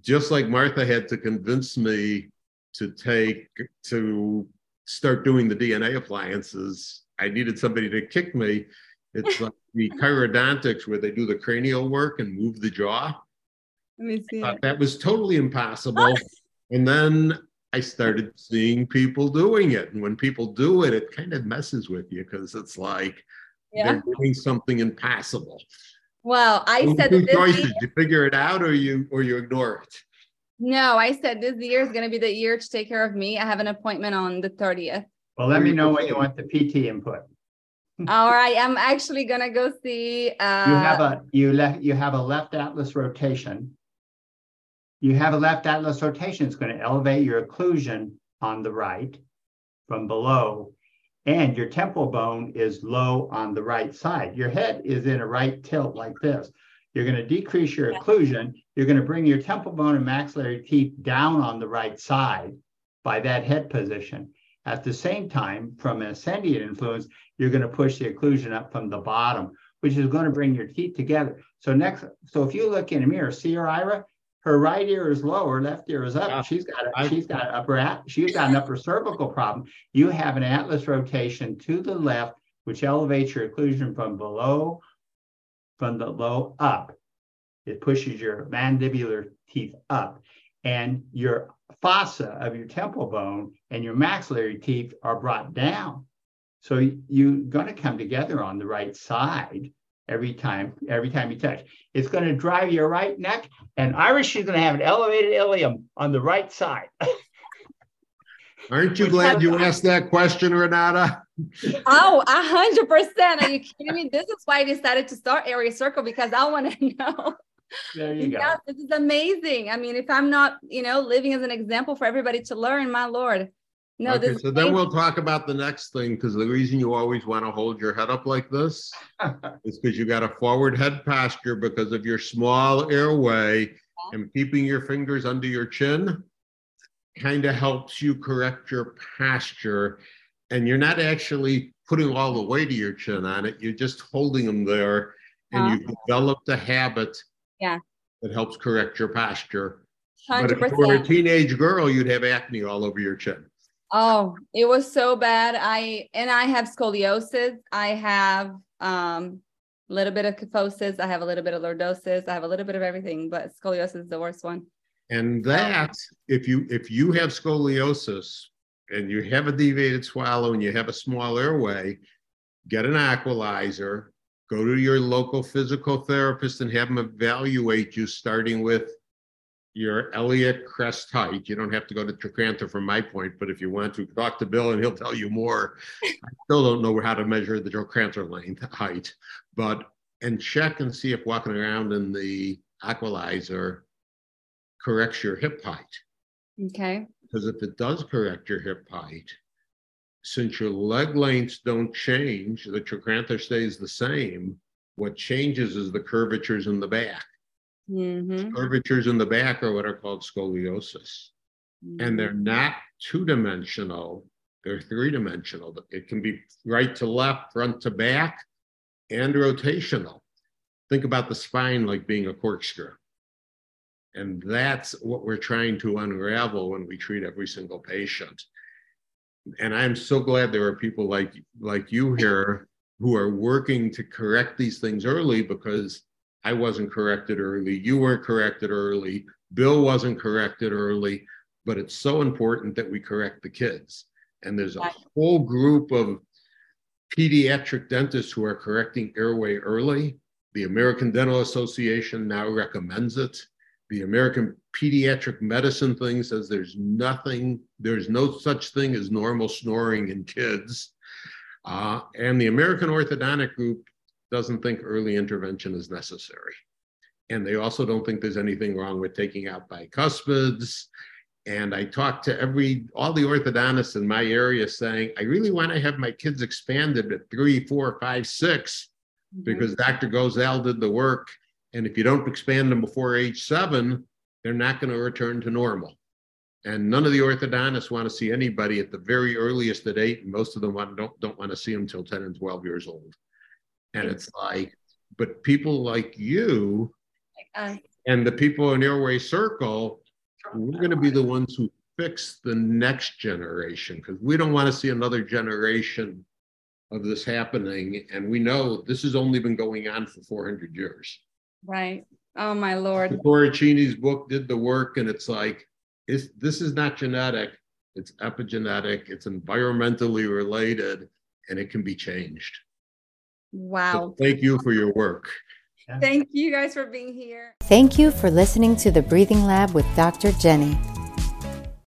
just like Martha had to convince me to take to start doing the DNA appliances. I needed somebody to kick me. It's like the chirodontics where they do the cranial work and move the jaw. Let me see. That was totally impossible. and then I started seeing people doing it. And when people do it, it kind of messes with you because it's like yeah. they're doing something impossible. Well, I so said two choices. Year, you figure it out or you or you ignore it. No, I said this year is going to be the year to take care of me. I have an appointment on the 30th. Well, let me know when you want the PT input. All right, I'm actually gonna go see. Uh, you have a you left you have a left atlas rotation you have a left atlas rotation. It's going to elevate your occlusion on the right from below, and your temple bone is low on the right side. Your head is in a right tilt like this. You're going to decrease your occlusion. You're going to bring your temple bone and maxillary teeth down on the right side by that head position. At the same time, from an ascending influence, you're going to push the occlusion up from the bottom, which is going to bring your teeth together. So next, so if you look in a mirror, see your Ira, her right ear is lower, left ear is up. Yeah. She's got a, she's got upper she's got an upper cervical problem. You have an atlas rotation to the left, which elevates your occlusion from below, from the low up. It pushes your mandibular teeth up, and your fossa of your temple bone and your maxillary teeth are brought down. So you're going to come together on the right side every time, every time you touch. It's going to drive your right neck, and Irish is going to have an elevated ilium on the right side. Aren't you glad you asked that question, Renata? Oh, a hundred percent. Are you kidding me? This is why I decided to start Airway Circle because I want to know. There you go. this is amazing. I mean, if I'm not, you know, living as an example for everybody to learn, my Lord, no, okay, so then we'll talk about the next thing because the reason you always want to hold your head up like this is because you got a forward head posture because of your small airway yeah. and keeping your fingers under your chin kind of helps you correct your posture. And you're not actually putting all the weight of your chin on it, you're just holding them there and uh-huh. you've developed a habit yeah. that helps correct your posture. 100%. But if you were a teenage girl, you'd have acne all over your chin. Oh, it was so bad. I and I have scoliosis. I have um a little bit of kyphosis. I have a little bit of lordosis. I have a little bit of everything, but scoliosis is the worst one. And that, if you if you have scoliosis and you have a deviated swallow and you have a small airway, get an aqualizer, go to your local physical therapist and have them evaluate you starting with your iliac crest height. You don't have to go to trochanter from my point, but if you want to talk to Bill and he'll tell you more. I still don't know how to measure the trochanter length height, but and check and see if walking around in the aqualizer corrects your hip height. Okay. Because if it does correct your hip height, since your leg lengths don't change, the trochanter stays the same. What changes is the curvatures in the back. Mm-hmm. Curvatures in the back are what are called scoliosis. Mm-hmm. And they're mm-hmm. not two dimensional, they're three dimensional. It can be right to left, front to back, and rotational. Think about the spine like being a corkscrew. And that's what we're trying to unravel when we treat every single patient. And I'm so glad there are people like like you here who are working to correct these things early because I wasn't corrected early, you weren't corrected early, Bill wasn't corrected early, but it's so important that we correct the kids. And there's a whole group of pediatric dentists who are correcting airway early. The American Dental Association now recommends it. The American Pediatric Medicine thing says there's nothing, there's no such thing as normal snoring in kids. Uh, and the American Orthodontic Group doesn't think early intervention is necessary. And they also don't think there's anything wrong with taking out bicuspids. And I talked to every all the orthodontists in my area saying, I really want to have my kids expanded at three, four, five, six, mm-hmm. because Dr. Gozal did the work. And if you don't expand them before age seven, they're not going to return to normal. And none of the orthodontists want to see anybody at the very earliest at eight, and most of them want, don't, don't want to see them until 10 and 12 years old. And it's like, but people like you and the people in Airway Circle, we're going to be the ones who fix the next generation because we don't want to see another generation of this happening. And we know this has only been going on for 400 years. Right. Oh, my Lord. Porricini's book did the work, and it's like, it's, this is not genetic, it's epigenetic, it's environmentally related, and it can be changed. Wow. So thank you for your work. Thank you guys for being here. Thank you for listening to the Breathing Lab with Dr. Jenny.